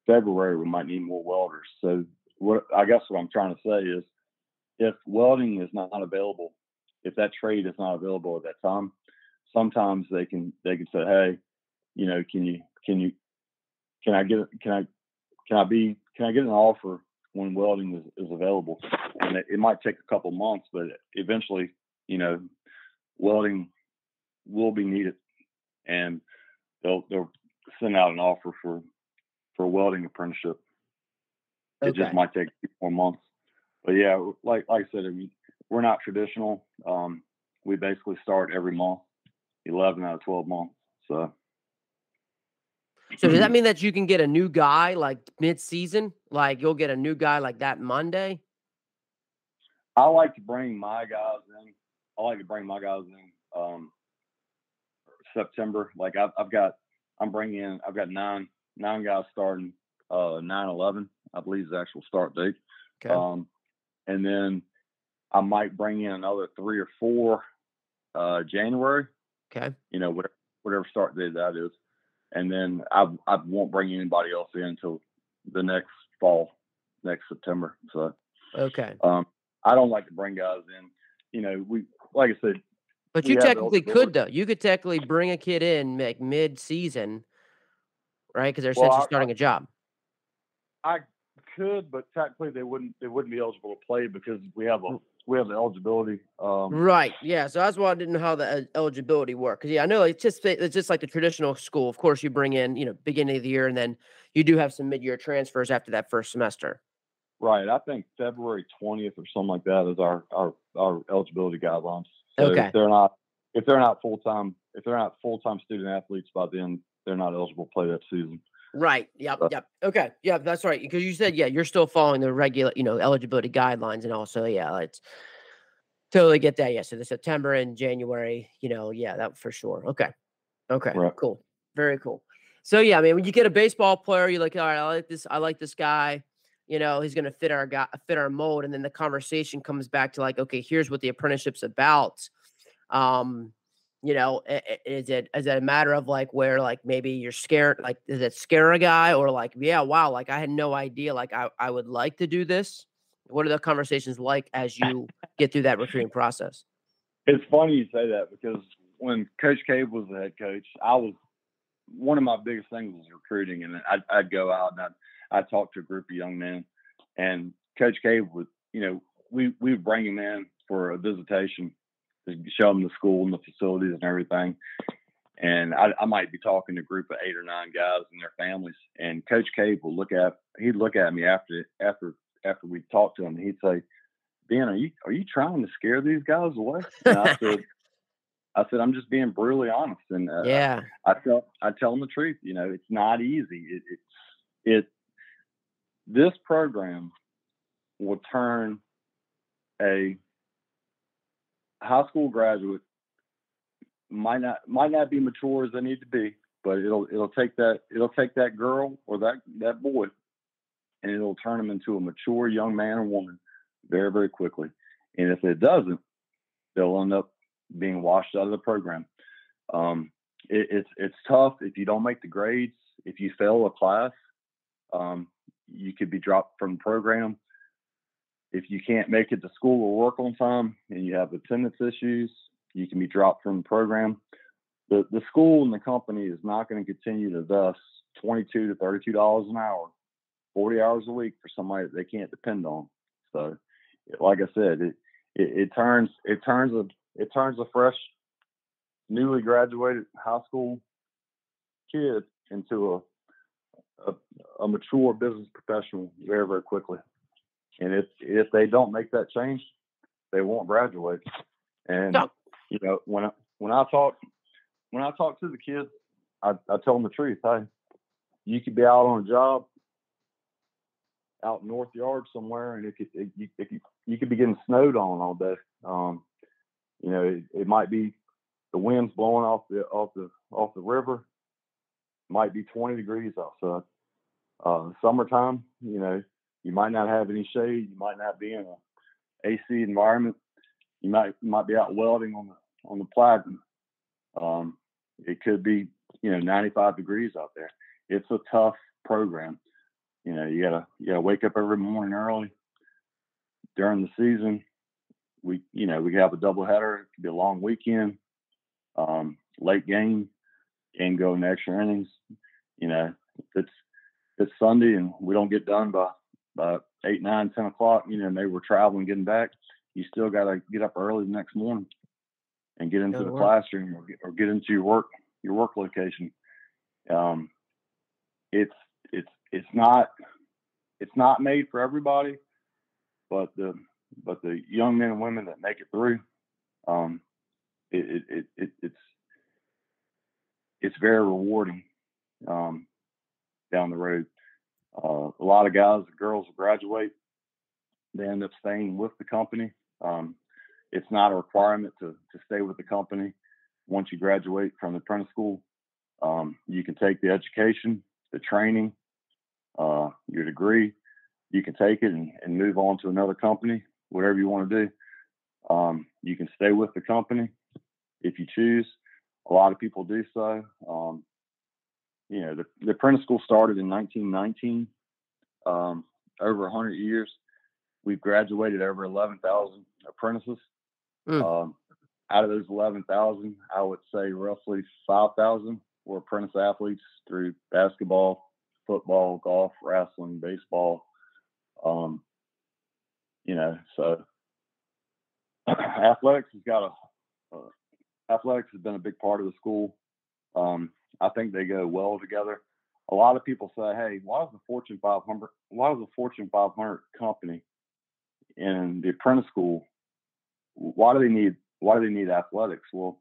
February we might need more welders. So what I guess what I'm trying to say is, if welding is not available, if that trade is not available at that time, sometimes they can they can say, hey, you know, can you can you can I get can I can I be can I get an offer when welding is, is available? And it, it might take a couple months, but eventually, you know, welding will be needed, and they'll they'll send out an offer for for a welding apprenticeship. Okay. It just might take a few more months. But yeah, like like I said, I mean, we're not traditional. Um, we basically start every month, eleven out of twelve months. So. So does that mean that you can get a new guy like mid-season? Like you'll get a new guy like that Monday? I like to bring my guys in. I like to bring my guys in um, September. Like I've, I've got, I'm bringing in. I've got nine nine guys starting uh 9-11, I believe is the actual start date. Okay. Um, and then I might bring in another three or four uh January. Okay. You know, whatever whatever start date that is. And then I I won't bring anybody else in until the next fall, next September. So okay. Um I don't like to bring guys in. You know, we like I said. But you technically could though. You could technically bring a kid in like mid season right? Because they're well, essentially starting a job. I could, but technically they wouldn't. They wouldn't be eligible to play because we have a we have the eligibility. Um, right. Yeah. So that's why I didn't know how the eligibility worked. Because yeah, I know it's just it's just like the traditional school. Of course, you bring in you know beginning of the year, and then you do have some mid year transfers after that first semester. Right. I think February twentieth or something like that is our our our eligibility guidelines. So okay. If they're not if they're not full time if they're not full time student athletes by then, they're not eligible to play that season. Right. Yep. Yep. Okay. Yeah, that's right. Because you said, yeah, you're still following the regular, you know, eligibility guidelines, and also, yeah, it's totally get that. Yeah. So the September and January, you know, yeah, that for sure. Okay. Okay. Right. Cool. Very cool. So yeah, I mean, when you get a baseball player, you're like, all right, I like this. I like this guy. You know, he's going to fit our guy, fit our mold, and then the conversation comes back to like, okay, here's what the apprenticeship's about. Um, you know is it is it a matter of like where like maybe you're scared like is it scare a guy or like yeah wow like i had no idea like i, I would like to do this. What are the conversations like as you get through that recruiting process? It's funny you say that because when coach cave was the head coach i was one of my biggest things was recruiting and i'd, I'd go out and I'd, I'd talk to a group of young men and coach cave would you know we we would bring him in for a visitation to show them the school and the facilities and everything. and I, I might be talking to a group of eight or nine guys and their families, and Coach Cave will look at he'd look at me after after after we talked to him, and he'd say, "Ben, are you are you trying to scare these guys away?" And I said, "I said I'm just being brutally honest, and uh, yeah, I, I tell I tell them the truth. You know, it's not easy. It, it's it this program will turn a high school graduate might not might not be mature as they need to be, but it'll it'll take that it'll take that girl or that that boy, and it'll turn them into a mature young man or woman very very quickly. And if it doesn't, they'll end up being washed out of the program. Um, it, it's it's tough if you don't make the grades. If you fail a class, um, you could be dropped from the program. If you can't make it to school or work on time and you have attendance issues, you can be dropped from the program. The, the school and the company is not going to continue to invest 22 to 32 dollars an hour, 40 hours a week for somebody that they can't depend on. So, like I said, it it, it turns it turns a it turns a fresh, newly graduated high school kid into a, a, a mature business professional very very quickly. And if if they don't make that change, they won't graduate. And you know, when I, when I talk when I talk to the kids, I, I tell them the truth. Hey, you could be out on a job out North Yard somewhere, and it could it, you, it, you could be getting snowed on all day. Um, you know, it, it, might be the wind's blowing off the off the off the river. Might be 20 degrees outside. Uh, summertime, you know, you might not have any shade. You might not be in a AC environment. You might might be out welding on the on the platinum. Um, it could be, you know, 95 degrees out there. It's a tough program. You know, you gotta you gotta wake up every morning early. During the season, we you know we have a double header. It could be a long weekend, um, late game, game go in extra innings. You know, it's it's Sunday and we don't get done by by eight, nine, ten o'clock. You know, maybe we're traveling, getting back. You still got to get up early the next morning and get into the work. classroom or get, or get into your work your work location. Um, it's it's it's not it's not made for everybody, but the but the young men and women that make it through, um, it, it, it, it's it's very rewarding um, down the road. Uh, a lot of guys, and girls graduate, they end up staying with the company. Um, it's not a requirement to, to stay with the company once you graduate from the apprentice school. Um, you can take the education, the training, uh, your degree. You can take it and, and, move on to another company, whatever you want to do. Um, you can stay with the company if you choose. A lot of people do so. Um, you know, the, the, apprentice school started in 1919, um, over 100 years. We've graduated over 11,000 apprentices. Mm. Um, out of those 11,000, I would say roughly 5,000 were apprentice athletes through basketball, football, golf, wrestling, baseball. Um, you know, so athletics has got a, uh, athletics has been a big part of the school. Um, I think they go well together. A lot of people say, "Hey, why is the Fortune 500? Why is the Fortune 500 company in the apprentice school why do they need why do they need athletics? Well,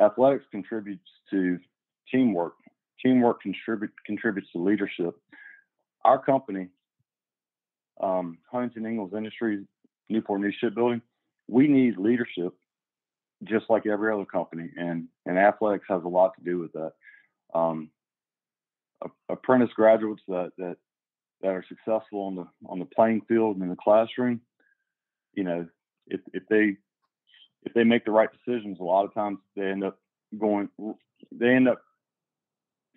athletics contributes to teamwork. Teamwork contribute, contributes to leadership. Our company, um, Huntington Ingalls Industries, Newport News Shipbuilding, we need leadership just like every other company, and and athletics has a lot to do with that. Um, apprentice graduates that that that are successful on the on the playing field and in the classroom, you know, if if they if they make the right decisions, a lot of times they end up going they end up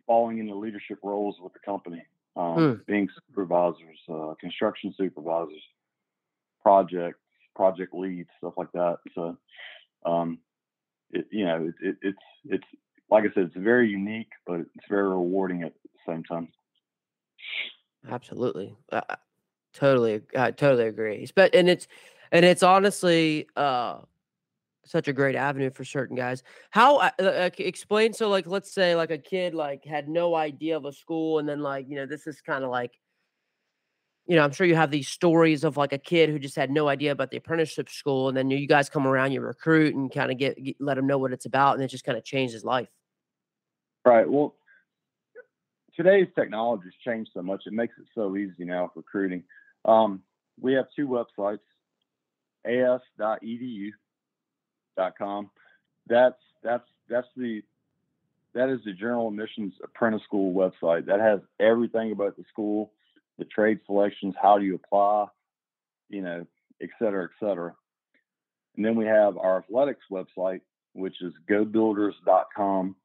falling into leadership roles with the company, um, mm. being supervisors, uh, construction supervisors, project project leads, stuff like that. So, know, it, it, it's it's like I said, it's very unique, but it's very rewarding at the same time. Absolutely, uh, totally, I totally agree. But and it's and it's honestly uh such a great avenue for certain guys. How uh, uh, explain so like let's say like a kid like had no idea of a school and then like you know this is kind of like you know I'm sure you have these stories of like a kid who just had no idea about the apprenticeship school and then you guys come around you recruit and kind of get, get let him know what it's about and it just kind of changed his life. Right. Well, today's technology has changed so much; it makes it so easy now for recruiting. Um, we have two websites: as.edu.com. That's that's that's the that is the General Admissions Apprentice School website. That has everything about the school, the trade selections, how do you apply, you know, et cetera, et cetera. And then we have our athletics website, which is gobuilders.com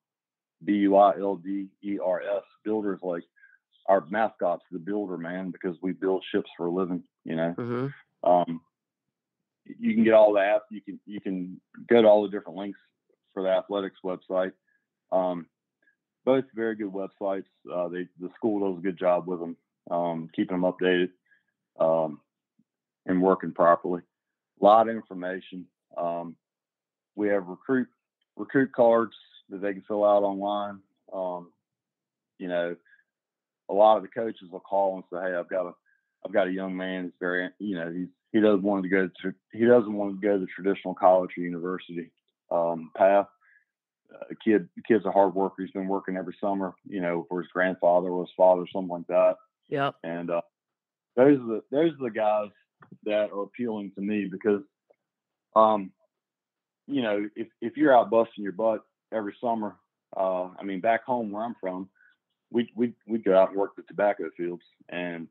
B U I L D E R S. Builders like our mascot's the builder man because we build ships for a living. You know, mm-hmm. um, you can get all that. You can you can go to all the different links for the athletics website. Um, both very good websites. Uh, they the school does a good job with them, um, keeping them updated um, and working properly. A lot of information. Um, we have recruit recruit cards that they can fill out online. Um, you know, a lot of the coaches will call and say, "Hey, I've got a, I've got a young man that's very, you know, he's he doesn't want to go to, he doesn't want to go the traditional college or university um, path. Uh, a kid, kid's a hard worker. He's been working every summer, you know, for his grandfather or his father, something like that. Yeah. And uh, those are the those are the guys that are appealing to me because, um, you know, if if you're out busting your butt every summer. Uh, I mean, back home where I'm from, we we we go out and work the tobacco fields, and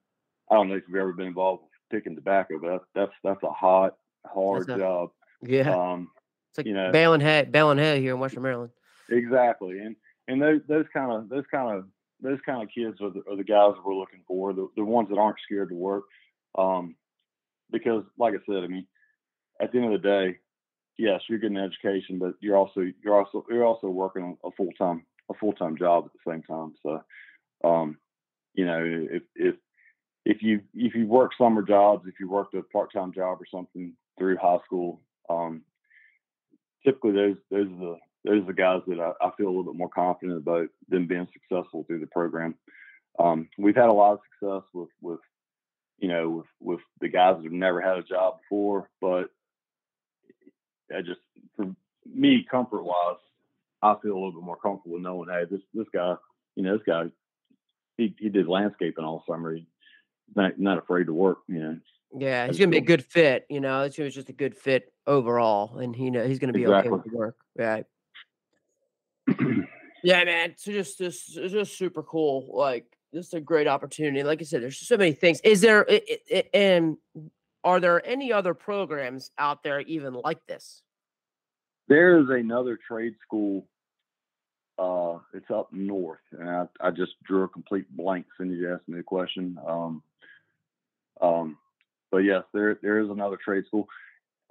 I don't know if you've ever been involved with picking tobacco, but that's that's, that's a hot, hard a, job. Yeah, um, it's like you know, baling hay, baling hay here in Western Maryland. Exactly, and and those those kind of those kind of those kind of kids are the, are the guys that we're looking for, the, the ones that aren't scared to work. Um, because, like I said, I mean, at the end of the day, yes, you're getting an education, but you're also you're also you're also working a full time a full time job at the same time. So, um, you know, if if if you if you work summer jobs, if you worked a part time job or something through high school, um, typically those those are the those are the guys that I, I, feel a little bit more confident about them being successful through the program. Um, we've had a lot of success with with you know with with the guys that have never had a job before, but I just for me comfort wise, I feel a little bit more comfortable knowing, hey, this this guy, you know, this guy, he he did landscaping all summer. He's not not afraid to work, you know. Yeah, he's gonna be a good fit. You know, it's just a good fit overall, and he know he's gonna be exactly. okay with the work. Right. Yeah, man. So just this is just super cool. Like this is a great opportunity. Like I said, there's so many things. Is there and are there any other programs out there even like this? There is another trade school. Uh, it's up north, and I, I just drew a complete blank as you asked me the question. Um, um, but yes, there there is another trade school.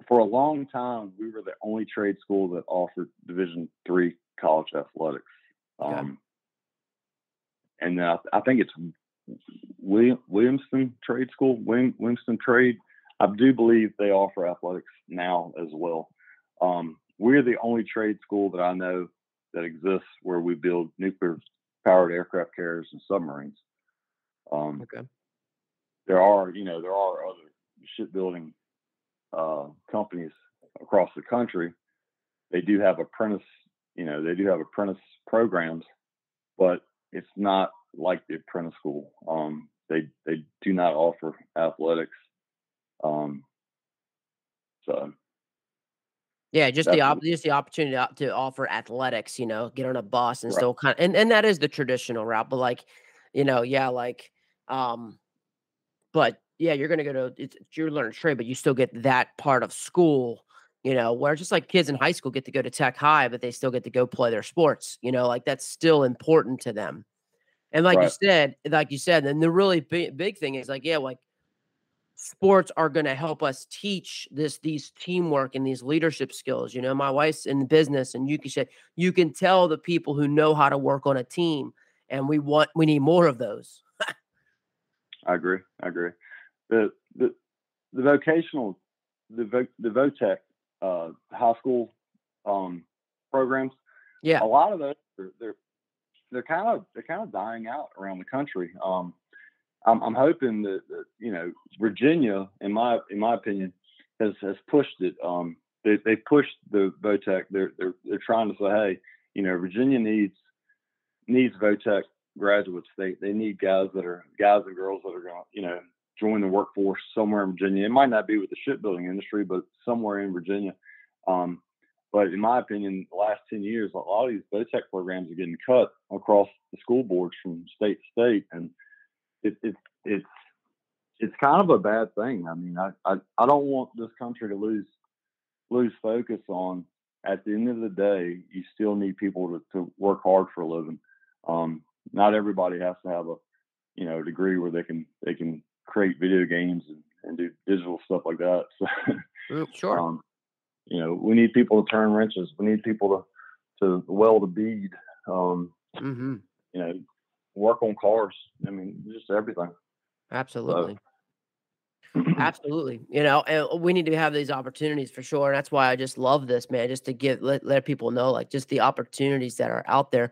For a long time, we were the only trade school that offered Division three college athletics. Um, okay. And I, I think it's William, Williamson Trade School, William, Williamson Trade I do believe they offer athletics now as well. Um, we're the only trade school that I know that exists where we build nuclear powered aircraft carriers and submarines. Um, okay. There are, you know, there are other shipbuilding uh, companies across the country. They do have apprentice, you know, they do have apprentice programs, but it's not like the apprentice school. Um, they they do not offer athletics um, so yeah, just the op- just the opportunity to, to offer athletics, you know, get on a bus and right. still kind of, and, and that is the traditional route, but like, you know, yeah, like, um, but yeah, you're gonna go to it's, you're learning trade, but you still get that part of school, you know, where just like kids in high school get to go to tech high, but they still get to go play their sports, you know, like that's still important to them. And like right. you said, like you said, and the really big, big thing is like, yeah, like sports are going to help us teach this these teamwork and these leadership skills you know my wife's in business and you can say you can tell the people who know how to work on a team and we want we need more of those i agree i agree the the the vocational the the votech uh, high school um, programs. Yeah. A lot of those they're, they're they're kind of they're kind of dying out around the country. Um, I'm, I'm hoping that, that, you know Virginia, in my in my opinion, has has pushed it. Um, they they pushed the Votech. They're they're they're trying to say, hey, you know, Virginia needs needs Votech graduates. They they need guys that are guys and girls that are going you know join the workforce somewhere in Virginia. It might not be with the shipbuilding industry, but somewhere in Virginia. Um, but in my opinion, the last 10 years, a lot of these Votech programs are getting cut across the school boards from state to state. And it, it, it's, it's kind of a bad thing. I mean, I, I, I don't want this country to lose, lose focus on at the end of the day, you still need people to, to work hard for a living. Um, not everybody has to have a, you know, degree where they can, they can create video games and, and do digital stuff like that. So, sure. Um, you know, we need people to turn wrenches. We need people to to weld a bead. Um, mm-hmm. You know, work on cars. I mean, just everything. Absolutely. So. Absolutely. You know, and we need to have these opportunities for sure. And that's why I just love this, man, just to give let, let people know like just the opportunities that are out there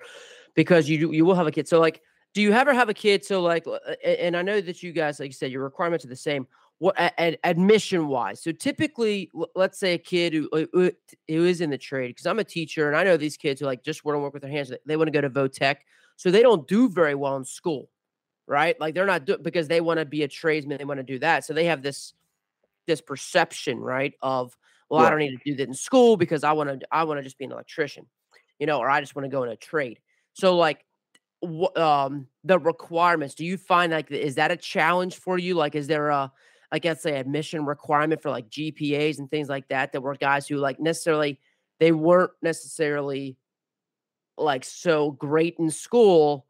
because you you will have a kid. So like do you ever have a kid so like and I know that you guys like you said your requirements are the same what ad, admission wise so typically let's say a kid who who is in the trade because i'm a teacher and i know these kids who like just want to work with their hands they want to go to votech so they don't do very well in school right like they're not do- because they want to be a tradesman they want to do that so they have this this perception right of well yeah. i don't need to do that in school because i want to i want to just be an electrician you know or i just want to go in a trade so like um the requirements do you find like is that a challenge for you like is there a I guess say admission requirement for like GPAs and things like that that were guys who like necessarily they weren't necessarily like so great in school,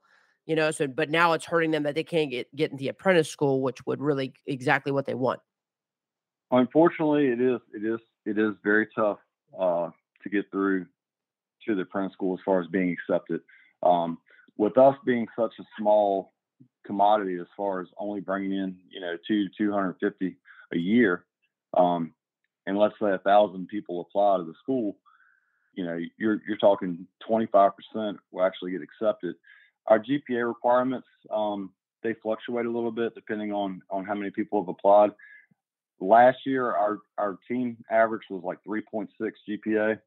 you know, so but now it's hurting them that they can't get get into apprentice school, which would really exactly what they want. Unfortunately, it is it is it is very tough uh, to get through to the apprentice school as far as being accepted. Um, with us being such a small commodity as far as only bringing in you know two to 250 a year um, and let's say a thousand people apply to the school you know you're you're talking 25% will actually get accepted. Our gpa requirements um, they fluctuate a little bit depending on on how many people have applied. Last year our our team average was like 3.6 gpa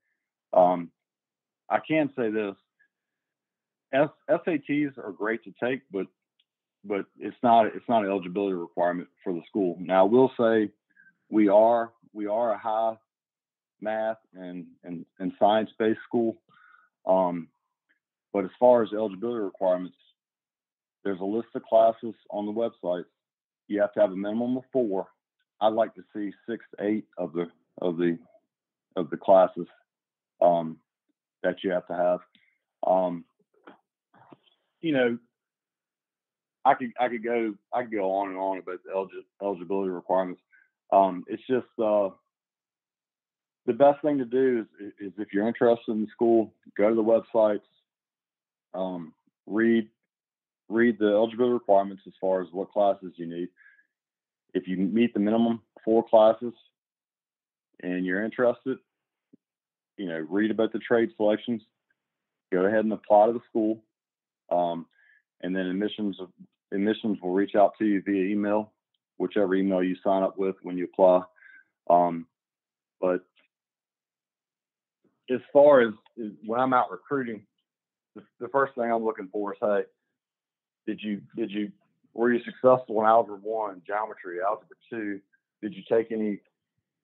um, i can say this S- SATs are great to take, but but it's not it's not an eligibility requirement for the school. Now I will say we are we are a high math and and, and science based school. Um, but as far as eligibility requirements, there's a list of classes on the website. You have to have a minimum of four. I'd like to see six, eight of the of the of the classes um, that you have to have. Um, you know, I could I could go I could go on and on about the eligibility requirements. Um, it's just uh, the best thing to do is, is if you're interested in school, go to the websites, um, read read the eligibility requirements as far as what classes you need. If you meet the minimum four classes and you're interested, you know, read about the trade selections, go ahead and apply to the school. Um, and then admissions admissions will reach out to you via email, whichever email you sign up with when you apply. Um, but as far as, as, when I'm out recruiting, the, the, first thing I'm looking for is, hey, did you did you were you successful in algebra one, geometry, algebra two? Did you take any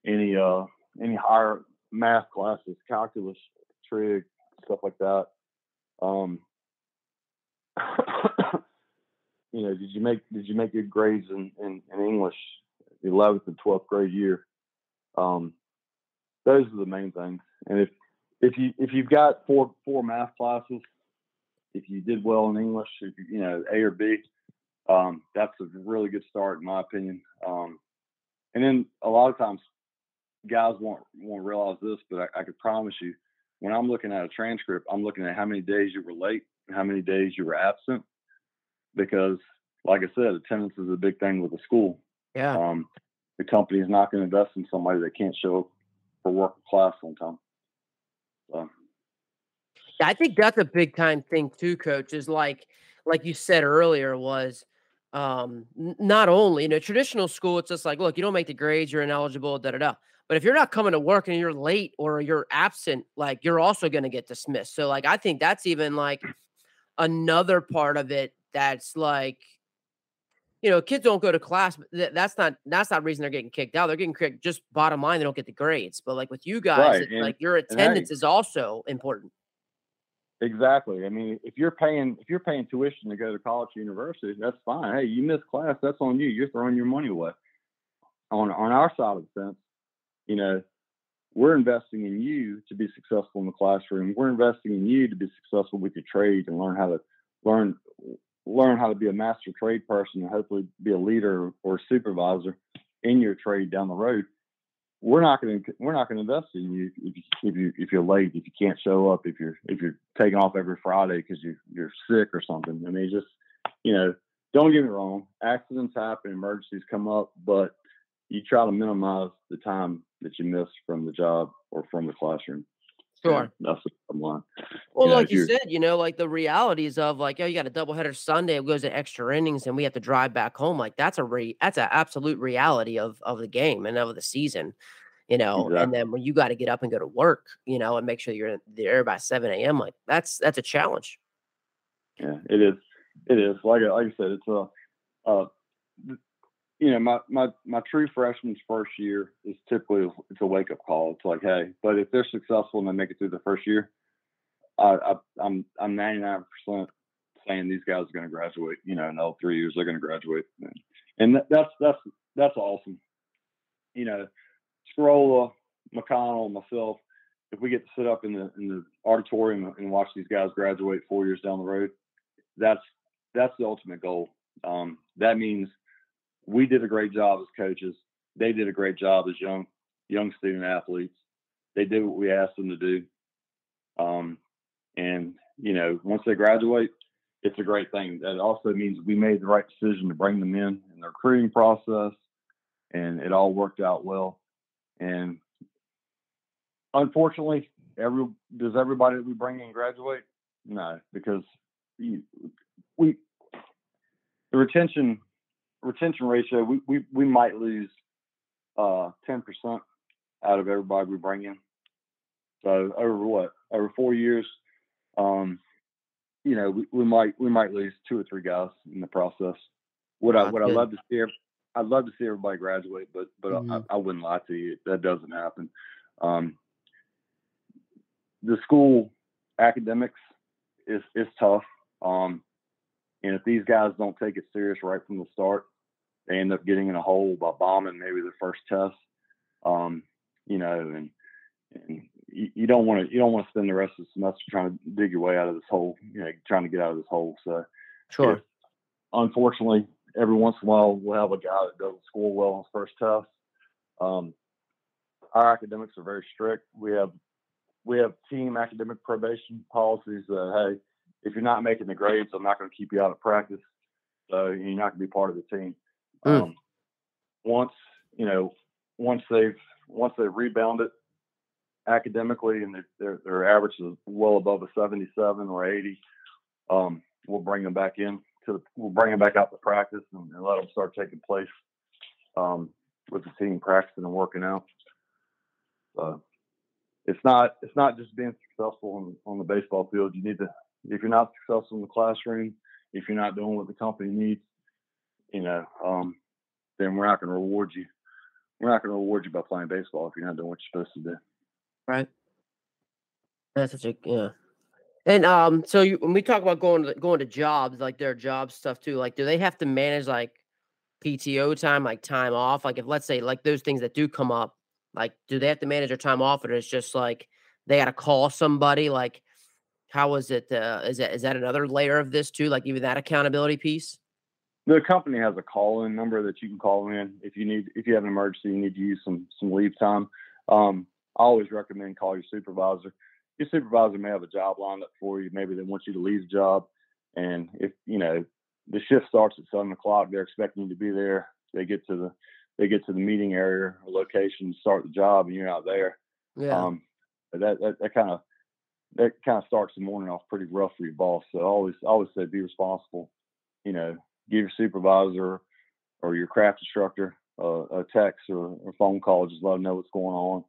any uh any higher math classes, calculus, trig, stuff like that? Um, you know, did you make did you make good grades in in, in English, eleventh and twelfth grade year? Um, those are the main things. And if if you if you've got four four math classes, if you did well in English, if you, you know A or B, um, that's a really good start in my opinion. Um, and then a lot of times, guys won't won't realize this, but I, I could promise you, when I'm looking at a transcript, I'm looking at how many days you were late, how many days you were absent, because, like I said, attendance is a big thing with the school. Yeah. Um, the company is not going to invest in somebody that can't show up for working class on time. So. Yeah, I think that's a big time thing too, coach. Is like like you said earlier was um n- not only in a traditional school, it's just like, look, you don't make the grades, you're ineligible, da da da. But if you're not coming to work and you're late or you're absent, like you're also going to get dismissed. So like I think that's even like another part of it that's like you know, kids don't go to class. Th- that's not that's not the reason they're getting kicked out. They're getting kicked. Just bottom line, they don't get the grades. But like with you guys, Right. And, like your attendance is also important. exactly. I mean, if you're paying if you're paying tuition to go to college or university, that's fine. Hey, you miss class, that's on you. You're throwing your money away. On on our side of the fence, you know, we're investing in you to be successful in the classroom. We're investing in you to be successful with your trade and learn how to learn learn how to be a master trade person and hopefully be a leader or supervisor in your trade down the road. We're not going to we're not going to invest in you if you if you if you're late, if you can't show up, if you're if you're taking off every Friday because you you're sick or something. I mean, just you know, don't get me wrong. Accidents happen, emergencies come up, but you try to minimize the time that you miss from the job or from the classroom. Yeah, Sure. that's the bottom line. Well, You know, like you said, you know, like the realities of like, oh, you got a doubleheader Sunday, it goes to extra innings, and we have to drive back home. Like that's a re that's an absolute reality of of the game and of the season, you know. And then when you got to get up and go to work, you know, and make sure you're there by seven a.m. Like that's that's a challenge. Yeah, it is. It is. Like I- like I said, it's a, uh, you know, my my my true freshman's first year is typically it's a wake up call. It's like, hey, but if they're successful and they make it through the first year, I, I I'm I'm 99 percent saying these guys are going to graduate. You know, in all three years they're going to graduate, and, that's that's that's awesome. You know, Scarola, McConnell, myself, if we get to sit up in the in the auditorium and watch these guys graduate four years down the road, that's that's the ultimate goal. Um, that means we did a great job as coaches. They did a great job as young young student athletes. They did what we asked them to do. Um, and you know, once they graduate, it's a great thing. That also means we made the right decision to bring them in in the recruiting process, and it all worked out well. And unfortunately, every does everybody that we bring in graduate? No, because we the retention retention ratio we we, we might lose uh ten percent out of everybody we bring in. So over what over four years, um, you know we, we might we might lose two or three guys in the process. Would I would I love to see? I'd love to see everybody graduate, but but I, Mhm. I wouldn't lie to you. That doesn't happen. Um, the school academics is is tough. Um, and if these guys don't take it serious right from the start, they end up getting in a hole by bombing maybe the first test. Um, you know, and, and you, you don't want to you don't want to spend the rest of the semester trying to dig your way out of this hole. You know, trying to get out of this hole. So Sure. if, unfortunately, every once in a while we'll have a guy that doesn't score well on his first test. Um, our academics are very strict. We have we have team academic probation policies that hey, if you're not making the grades, I'm not going to keep you out of practice. So you're not going to be part of the team. Mm. Um, once you know, once they've once they've rebounded academically and their their, average is well above a 77 or 80, um, we'll bring them back in to the, we'll bring them back out to practice and, and let them start taking place um, with the team practicing and working out. So it's not it's not just being successful on, on the baseball field. You need to if you're not successful in the classroom, if you're not doing what the company needs, you know, um, then we're not going to reward you. We're not going to reward you by playing baseball if you're not doing what you're supposed to do. Right. That's such a yeah. And um, so you, when we talk about going to going to jobs, like their job stuff too, like do they have to manage like PTO time, like time off? Like if let's say like those things that do come up, like do they have to manage their time off, or it's just like they got to call somebody? Like how is it? Uh, is that is that another layer of this too? Like even that accountability piece? The company has a call-in number that you can call in if you need if you have an emergency, you need to use some some leave time. Um, I always recommend call your supervisor. Your supervisor may have a job lined up for you. Maybe they want you to leave the job, and if you know the shift starts at seven o'clock, they're expecting you to be there. They get to the they get to the meeting area or location, start the job, and you're not there. Yeah. Um, that that, kind of that kind of starts the morning off pretty rough for your boss. So I always I always say be responsible. You know, give your supervisor or your craft instructor uh, a text or a phone call, just let them know what's going on,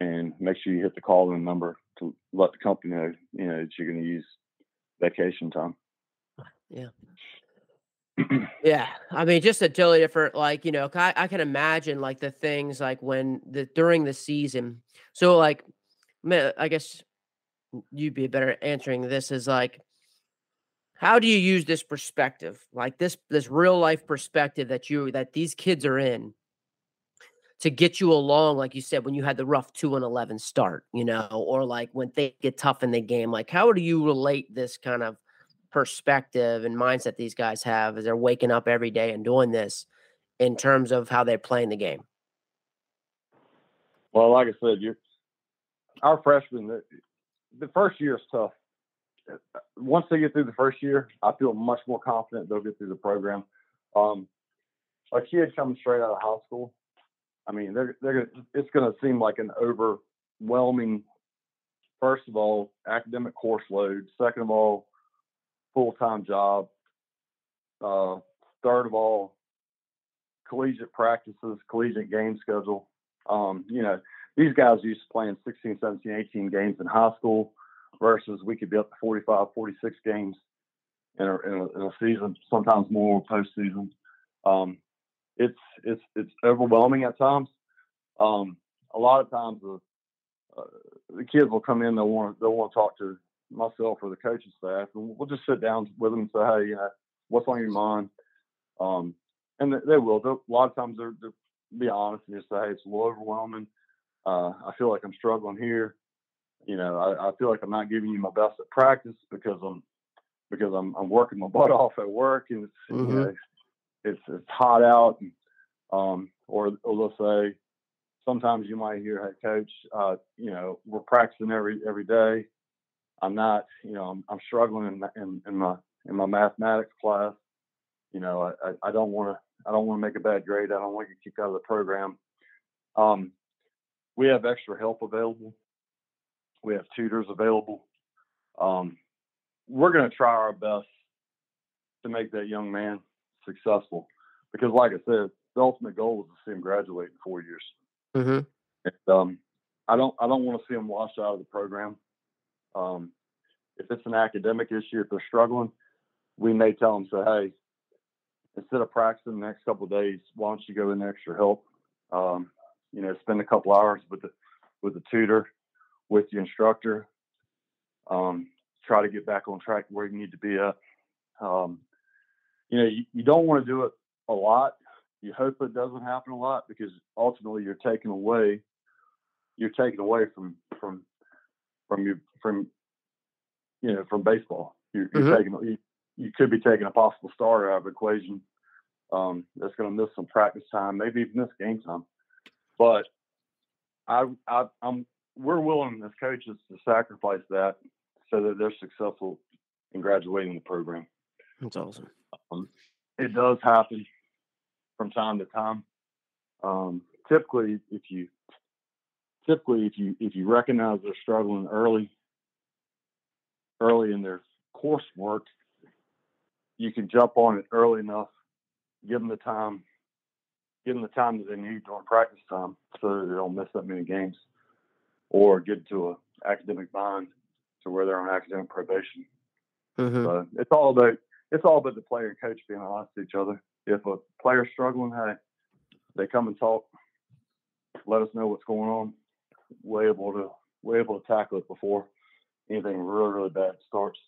and make sure you hit the call in number to let the company know you know that you're going to use vacation time. Yeah. Yeah, I mean, just a totally different, like you know, I, I can imagine like the things like when the during the season. So like, I guess you'd be better answering this is like, how do you use this perspective, like this this real life perspective that you that these kids are in, to get you along, like you said, when you had the rough two and eleven start, you know, or like when they get tough in the game, like how do you relate this kind of perspective and mindset these guys have as they're waking up every day and doing this in terms of how they're playing the game? Well, like I said, you our freshmen, the, the first year is tough. Once they get through the first year, I feel much more confident they'll get through the program. Um, a kid coming straight out of high school, I mean, they're they're it's going to seem like an overwhelming. First of all, academic course load. Second of all, full time job. Uh, third of all, collegiate practices, collegiate game schedule. Um, you know, these guys used to playing 16, 17, 18 games in high school versus we could be up to 45, 46 games in a, in a, in a season, sometimes more postseason. Um, it's it's it's overwhelming at times. Um, a lot of times the uh, the kids will come in, they'll want they'll want to talk to myself or the coaching staff, and we'll just sit down with them and say, hey, you know, what's on your mind? Um, and they will. They'll, a lot of times they're, they'll be honest and just say, hey, it's a little overwhelming. Uh, I feel like I'm struggling here. You know, I, I, feel like I'm not giving you my best at practice because I'm because I'm I'm working my butt off at work and it's mm-hmm. you know it's it's hot out and um or or they'll say sometimes you might hear hey coach uh you know we're practicing every every day I'm not, you know, I'm, I'm struggling in, in, in, my in my mathematics class. You know, I, I don't want to I don't want to make a bad grade. I don't want to get kicked out of the program. Um, we have extra help available. We have tutors available. Um, we're going to try our best to make that young man successful because, like I said, the ultimate goal is to see him graduate in four years. Mm-hmm. And, um, I don't I don't want to see him washed out of the program. Um, if it's an academic issue, if they're struggling, we may tell them, say, hey, instead of practicing the next couple of days, why don't you go in extra help? Um, you know, spend a couple hours with the with the tutor, with the instructor. Um, try to get back on track where you need to be at. Um, you know, you, you don't want to do it a lot. You hope it doesn't happen a lot because ultimately you're taking away you're taking away from from from your from you know from baseball. You're, you're mm-hmm. taking you, you could be taking a possible starter out of the equation um, that's going to miss some practice time, maybe even miss game time. But I, I I'm we're willing as coaches to sacrifice that so that they're successful in graduating the program. That's awesome. Um, it does happen from time to time. Um, typically, if you typically if you if you recognize they're struggling early early in their coursework you can jump on it early enough give them the time give them the time that they need during practice time so that they don't miss that many games or get to a academic bind to where they're on academic probation mm-hmm. so it's all about it's all about the player and coach being honest to each other if a player's struggling hey they come and talk let us know what's going on we're able to we're able to tackle it before anything really really bad starts.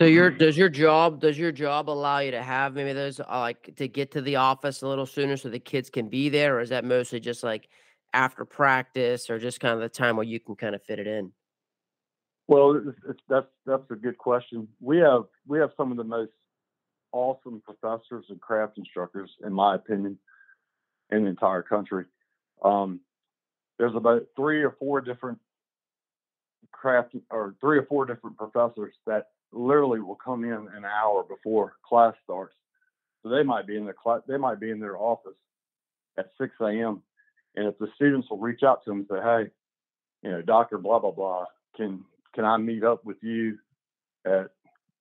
So your does your job does your job allow you to have maybe those uh, like to get to the office a little sooner so the kids can be there, or is that mostly just like after practice, or just kind of the time where you can kind of fit it in? Well, it's, it's, that's that's a good question. We have we have some of the most awesome professors and craft instructors, in my opinion, in the entire country. Um, there's about three or four different craft or three or four different professors that literally will come in an hour before class starts. So they might be in the class, they might be in their office at 6 a.m. And if the students will reach out to them and say, "Hey, you know, Doctor blah blah blah, can can I meet up with you at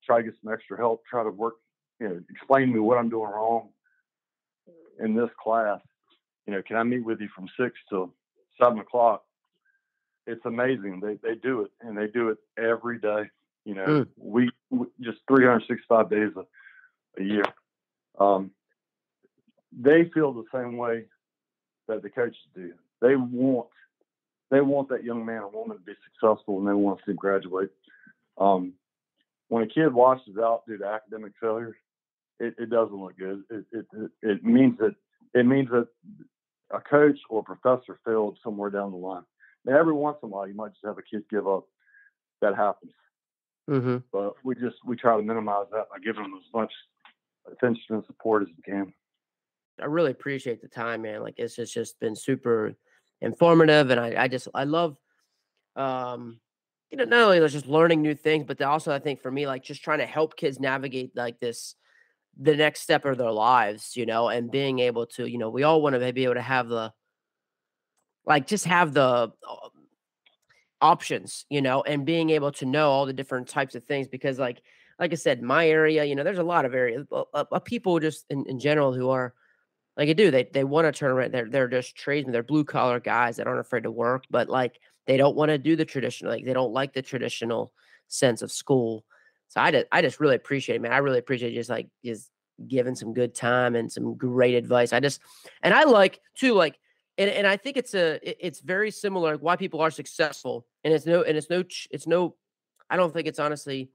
try to get some extra help, try to work, you know, explain to me what I'm doing wrong in this class. You know, can I meet with you from six till seven o'clock? It's amazing. They they do it and they do it every day. You know, mm. we, we, just 365 days a, a year. Um, they feel the same way that the coaches do. They want they want that young man or woman to be successful and they want to see graduate. Um, when a kid washes out due to academic failure, it, it doesn't look good. It, it, it, it means that it means that a coach or a professor failed somewhere down the line. Now, every once in a while, you might just have a kid give up. That happens. Mm-hmm. But we just we try to minimize that by giving them as much attention and support as we can. I really appreciate the time, man. Like it's just, just been super informative, and I, I just I love, um, you know, not only just learning new things, but also I think for me, like just trying to help kids navigate like this, the next step of their lives, you know, and being able to, you know, we all want to be able to have the, like, just have the options, you know, and being able to know all the different types of things because, like, like I said, my area, you know, there's a lot of areas of uh, uh, people just in, in general who are like I do. They they want to turn around. They're they're just tradesmen. They're blue collar guys that aren't afraid to work, but like they don't want to do the traditional. Like they don't like the traditional sense of school. So I just I just really appreciate it, man. I really appreciate just like just giving some good time and some great advice. I just and I like too like and and I think it's a it's very similar why people are successful and it's no and it's no it's no I don't think it's honestly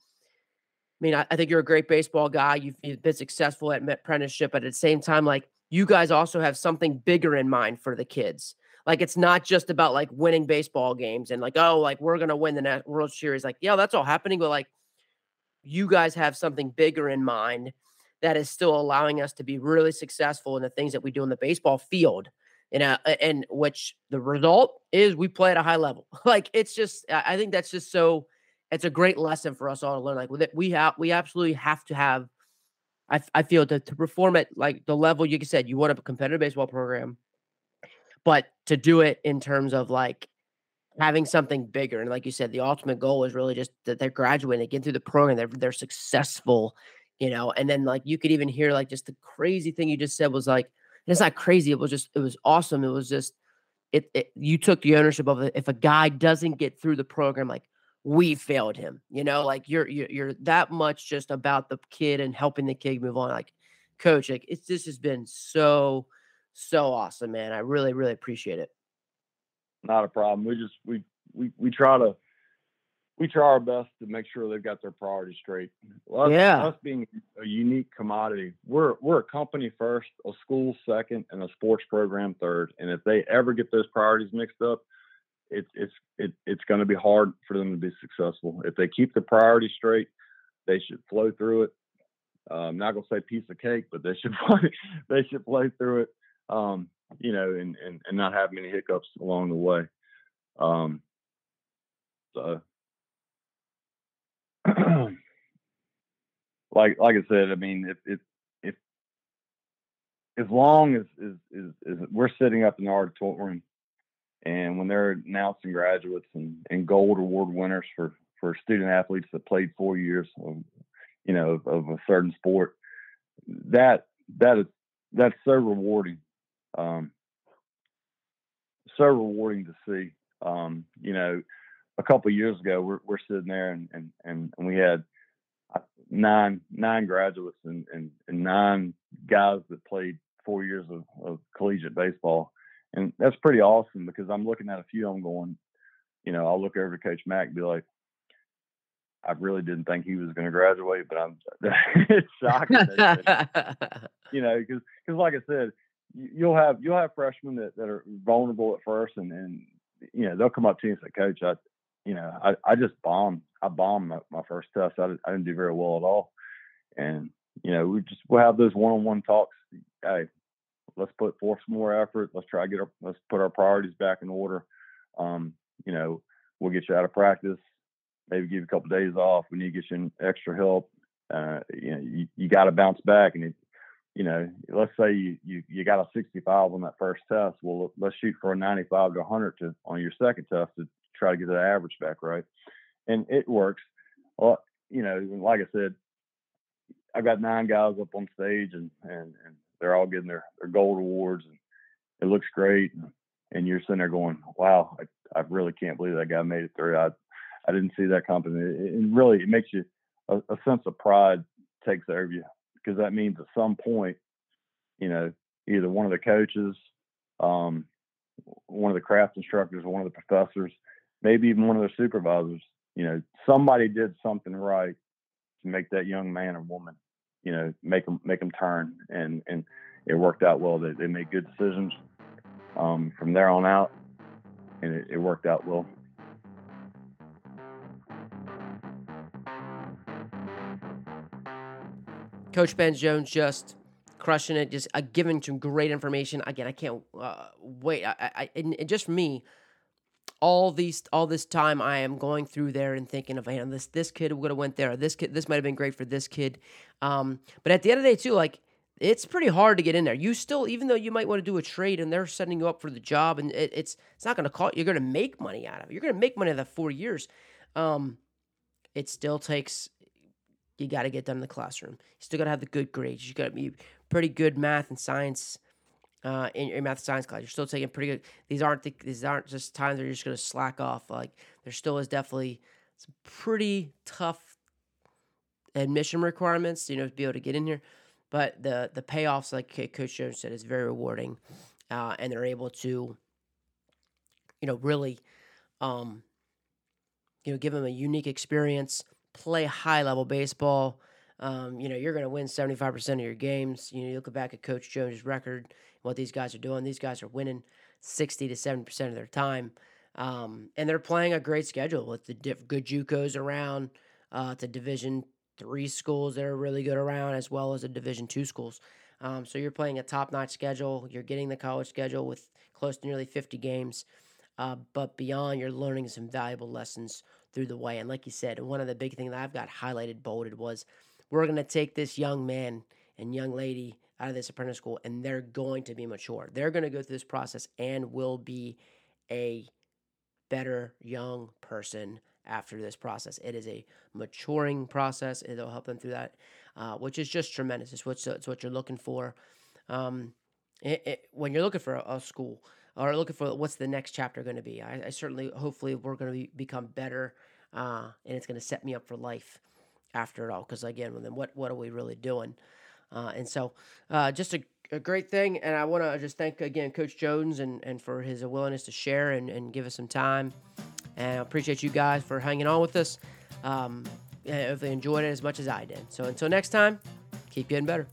I mean, I, I think you're a great baseball guy. You've, you've been successful at apprenticeship, but at the same time, like you guys also have something bigger in mind for the kids. Like it's not just about like winning baseball games and like oh like we're gonna win the World Series. Like yeah, that's all happening, but like you guys have something bigger in mind that is still allowing us to be really successful in the things that we do in the baseball field. And uh, and which the result is we play at a high level. like it's just I think that's just so it's a great lesson for us all to learn. Like we have we absolutely have to have I, I feel to, to perform at like the level you said you want a competitive baseball program, but to do it in terms of like having something bigger. And like you said, the ultimate goal is really just that they're graduating, they get through the program, they're they're successful, you know. And then like you could even hear like just the crazy thing you just said was like it's not crazy. It was just it was awesome. It was just it, it you took the ownership of it. If a guy doesn't get through the program, like we failed him. You know, like you're you're, you're that much just about the kid and helping the kid move on. Like, coach, like it's this has been so so awesome, man. I really really appreciate it. Not a problem. We just we we we try to we try our best to make sure they've got their priorities straight. Us, yeah. Us being a unique commodity, we're we're a company first, a school second, and a sports program third. And if they ever get those priorities mixed up, it's it's it, it's going to be hard for them to be successful. If they keep the priority straight, they should flow through it. Uh, I'm not going to say piece of cake, but they should flow, they should flow through it. Um, you know, and, and and not have many hiccups along the way. Um, so, like like I said, I mean, if if if as long as is, is we're sitting up in the auditorium and when they're announcing graduates and, and gold award winners for, for student athletes that played four years of, you know, of, of a certain sport, that, that is, that's so rewarding. Um, so rewarding to see. Um, you know, a couple years ago, we're, we're sitting there and, and, and, we had uh, nine, nine graduates and, and, and nine guys that played four years of, of collegiate baseball and that's pretty awesome because I'm looking at a few of them going, you know, I'll look over to Coach Mack and be like, I really didn't think he was going to graduate, but I'm it's shocking. you know, because because like I said, you'll have you'll have freshmen that, that are vulnerable at first, and and you know they'll come up to you and say, Coach, I you know I, I just bombed I bombed my, my first test. I, I didn't do very well at all, and you know we just we'll have those one on one talks. Hey, let's put forth some more effort. Let's try to get our let's put our priorities back in order. Um, you know, we'll get you out of practice. Maybe give you a couple of days off. We need to get you extra help. Uh, you know, you, you got to bounce back, and it, you know, let's say you, you, you got a 65 on that first test. Well, let's shoot for a 95 to 100 to, on your second test to try to get that average back right. And it works. Well, you know, like I said, I've got nine guys up on stage and, and, and they're all getting their, their gold awards and it looks great. And, and you're sitting there going, wow, I, I really can't believe that guy made it through. I, I didn't see that coming. And really, it makes you a, a sense of pride takes over you because that means at some point, you know, either one of the coaches, um, one of the craft instructors, one of the professors, maybe even one of their supervisors, you know, somebody did something right to make that young man or woman, you know, make them make them turn, and and it worked out well. They they made good decisions um, from there on out, and it, it worked out well. Coach Ben Jones just crushing it, just uh, giving some great information. Again, I can't uh, wait. I, I, and, and just me, all these, all this time, I am going through there and thinking of, man, this this kid would have went there. This kid, this might have been great for this kid. Um, but at the end of the day, too, like it's pretty hard to get in there. You still, even though you might want to do a trade and they're setting you up for the job, and it, it's it's not going to cost. You're going to make money out of it. You're going to make money out of that four years. Um, it still takes you got to get done in the classroom. You still got to have the good grades. You got to be pretty good math and science uh, in your math science class. You're still taking pretty good. These aren't the, these aren't just times where you're just going to slack off. Like there still is definitely some pretty tough admission requirements, you know, to be able to get in here. But the the payoffs, like Coach Jones said, is very rewarding, uh, and they're able to, you know, really, um, you know, give them a unique experience play high level baseball. Um, you know, you're going to win 75% of your games. You know, you look back at Coach Jones' record, what these guys are doing. These guys are winning 60 to 70% of their time. Um, and they're playing a great schedule with the diff- good JUCOs around, uh, the Division three schools that are really good around, as well as the Division two schools. Um, so you're playing a top notch schedule. You're getting the college schedule with close to nearly 50 games. Uh, but beyond, you're learning some valuable lessons through the way. And like you said, one of the big things that I've got highlighted, bolded was we're going to take this young man and young lady out of this apprentice school and they're going to be mature. They're going to go through this process and will be a better young person after this process. It is a maturing process. It'll help them through that, uh, which is just tremendous. It's what, it's what you're looking for. Um, it, it, when you're looking for a, a school, or looking for what's the next chapter going to be. I, I, certainly, hopefully, we're going to be, become better, uh, and it's going to set me up for life after it all. Because again, then what what are we really doing? Uh, and so, uh, just a, a, great thing. And I want to just thank again Coach Jones and, and for his willingness to share and, and give us some time. And I appreciate you guys for hanging on with us. Um, if they enjoyed it as much as I did. So until next time, keep getting better.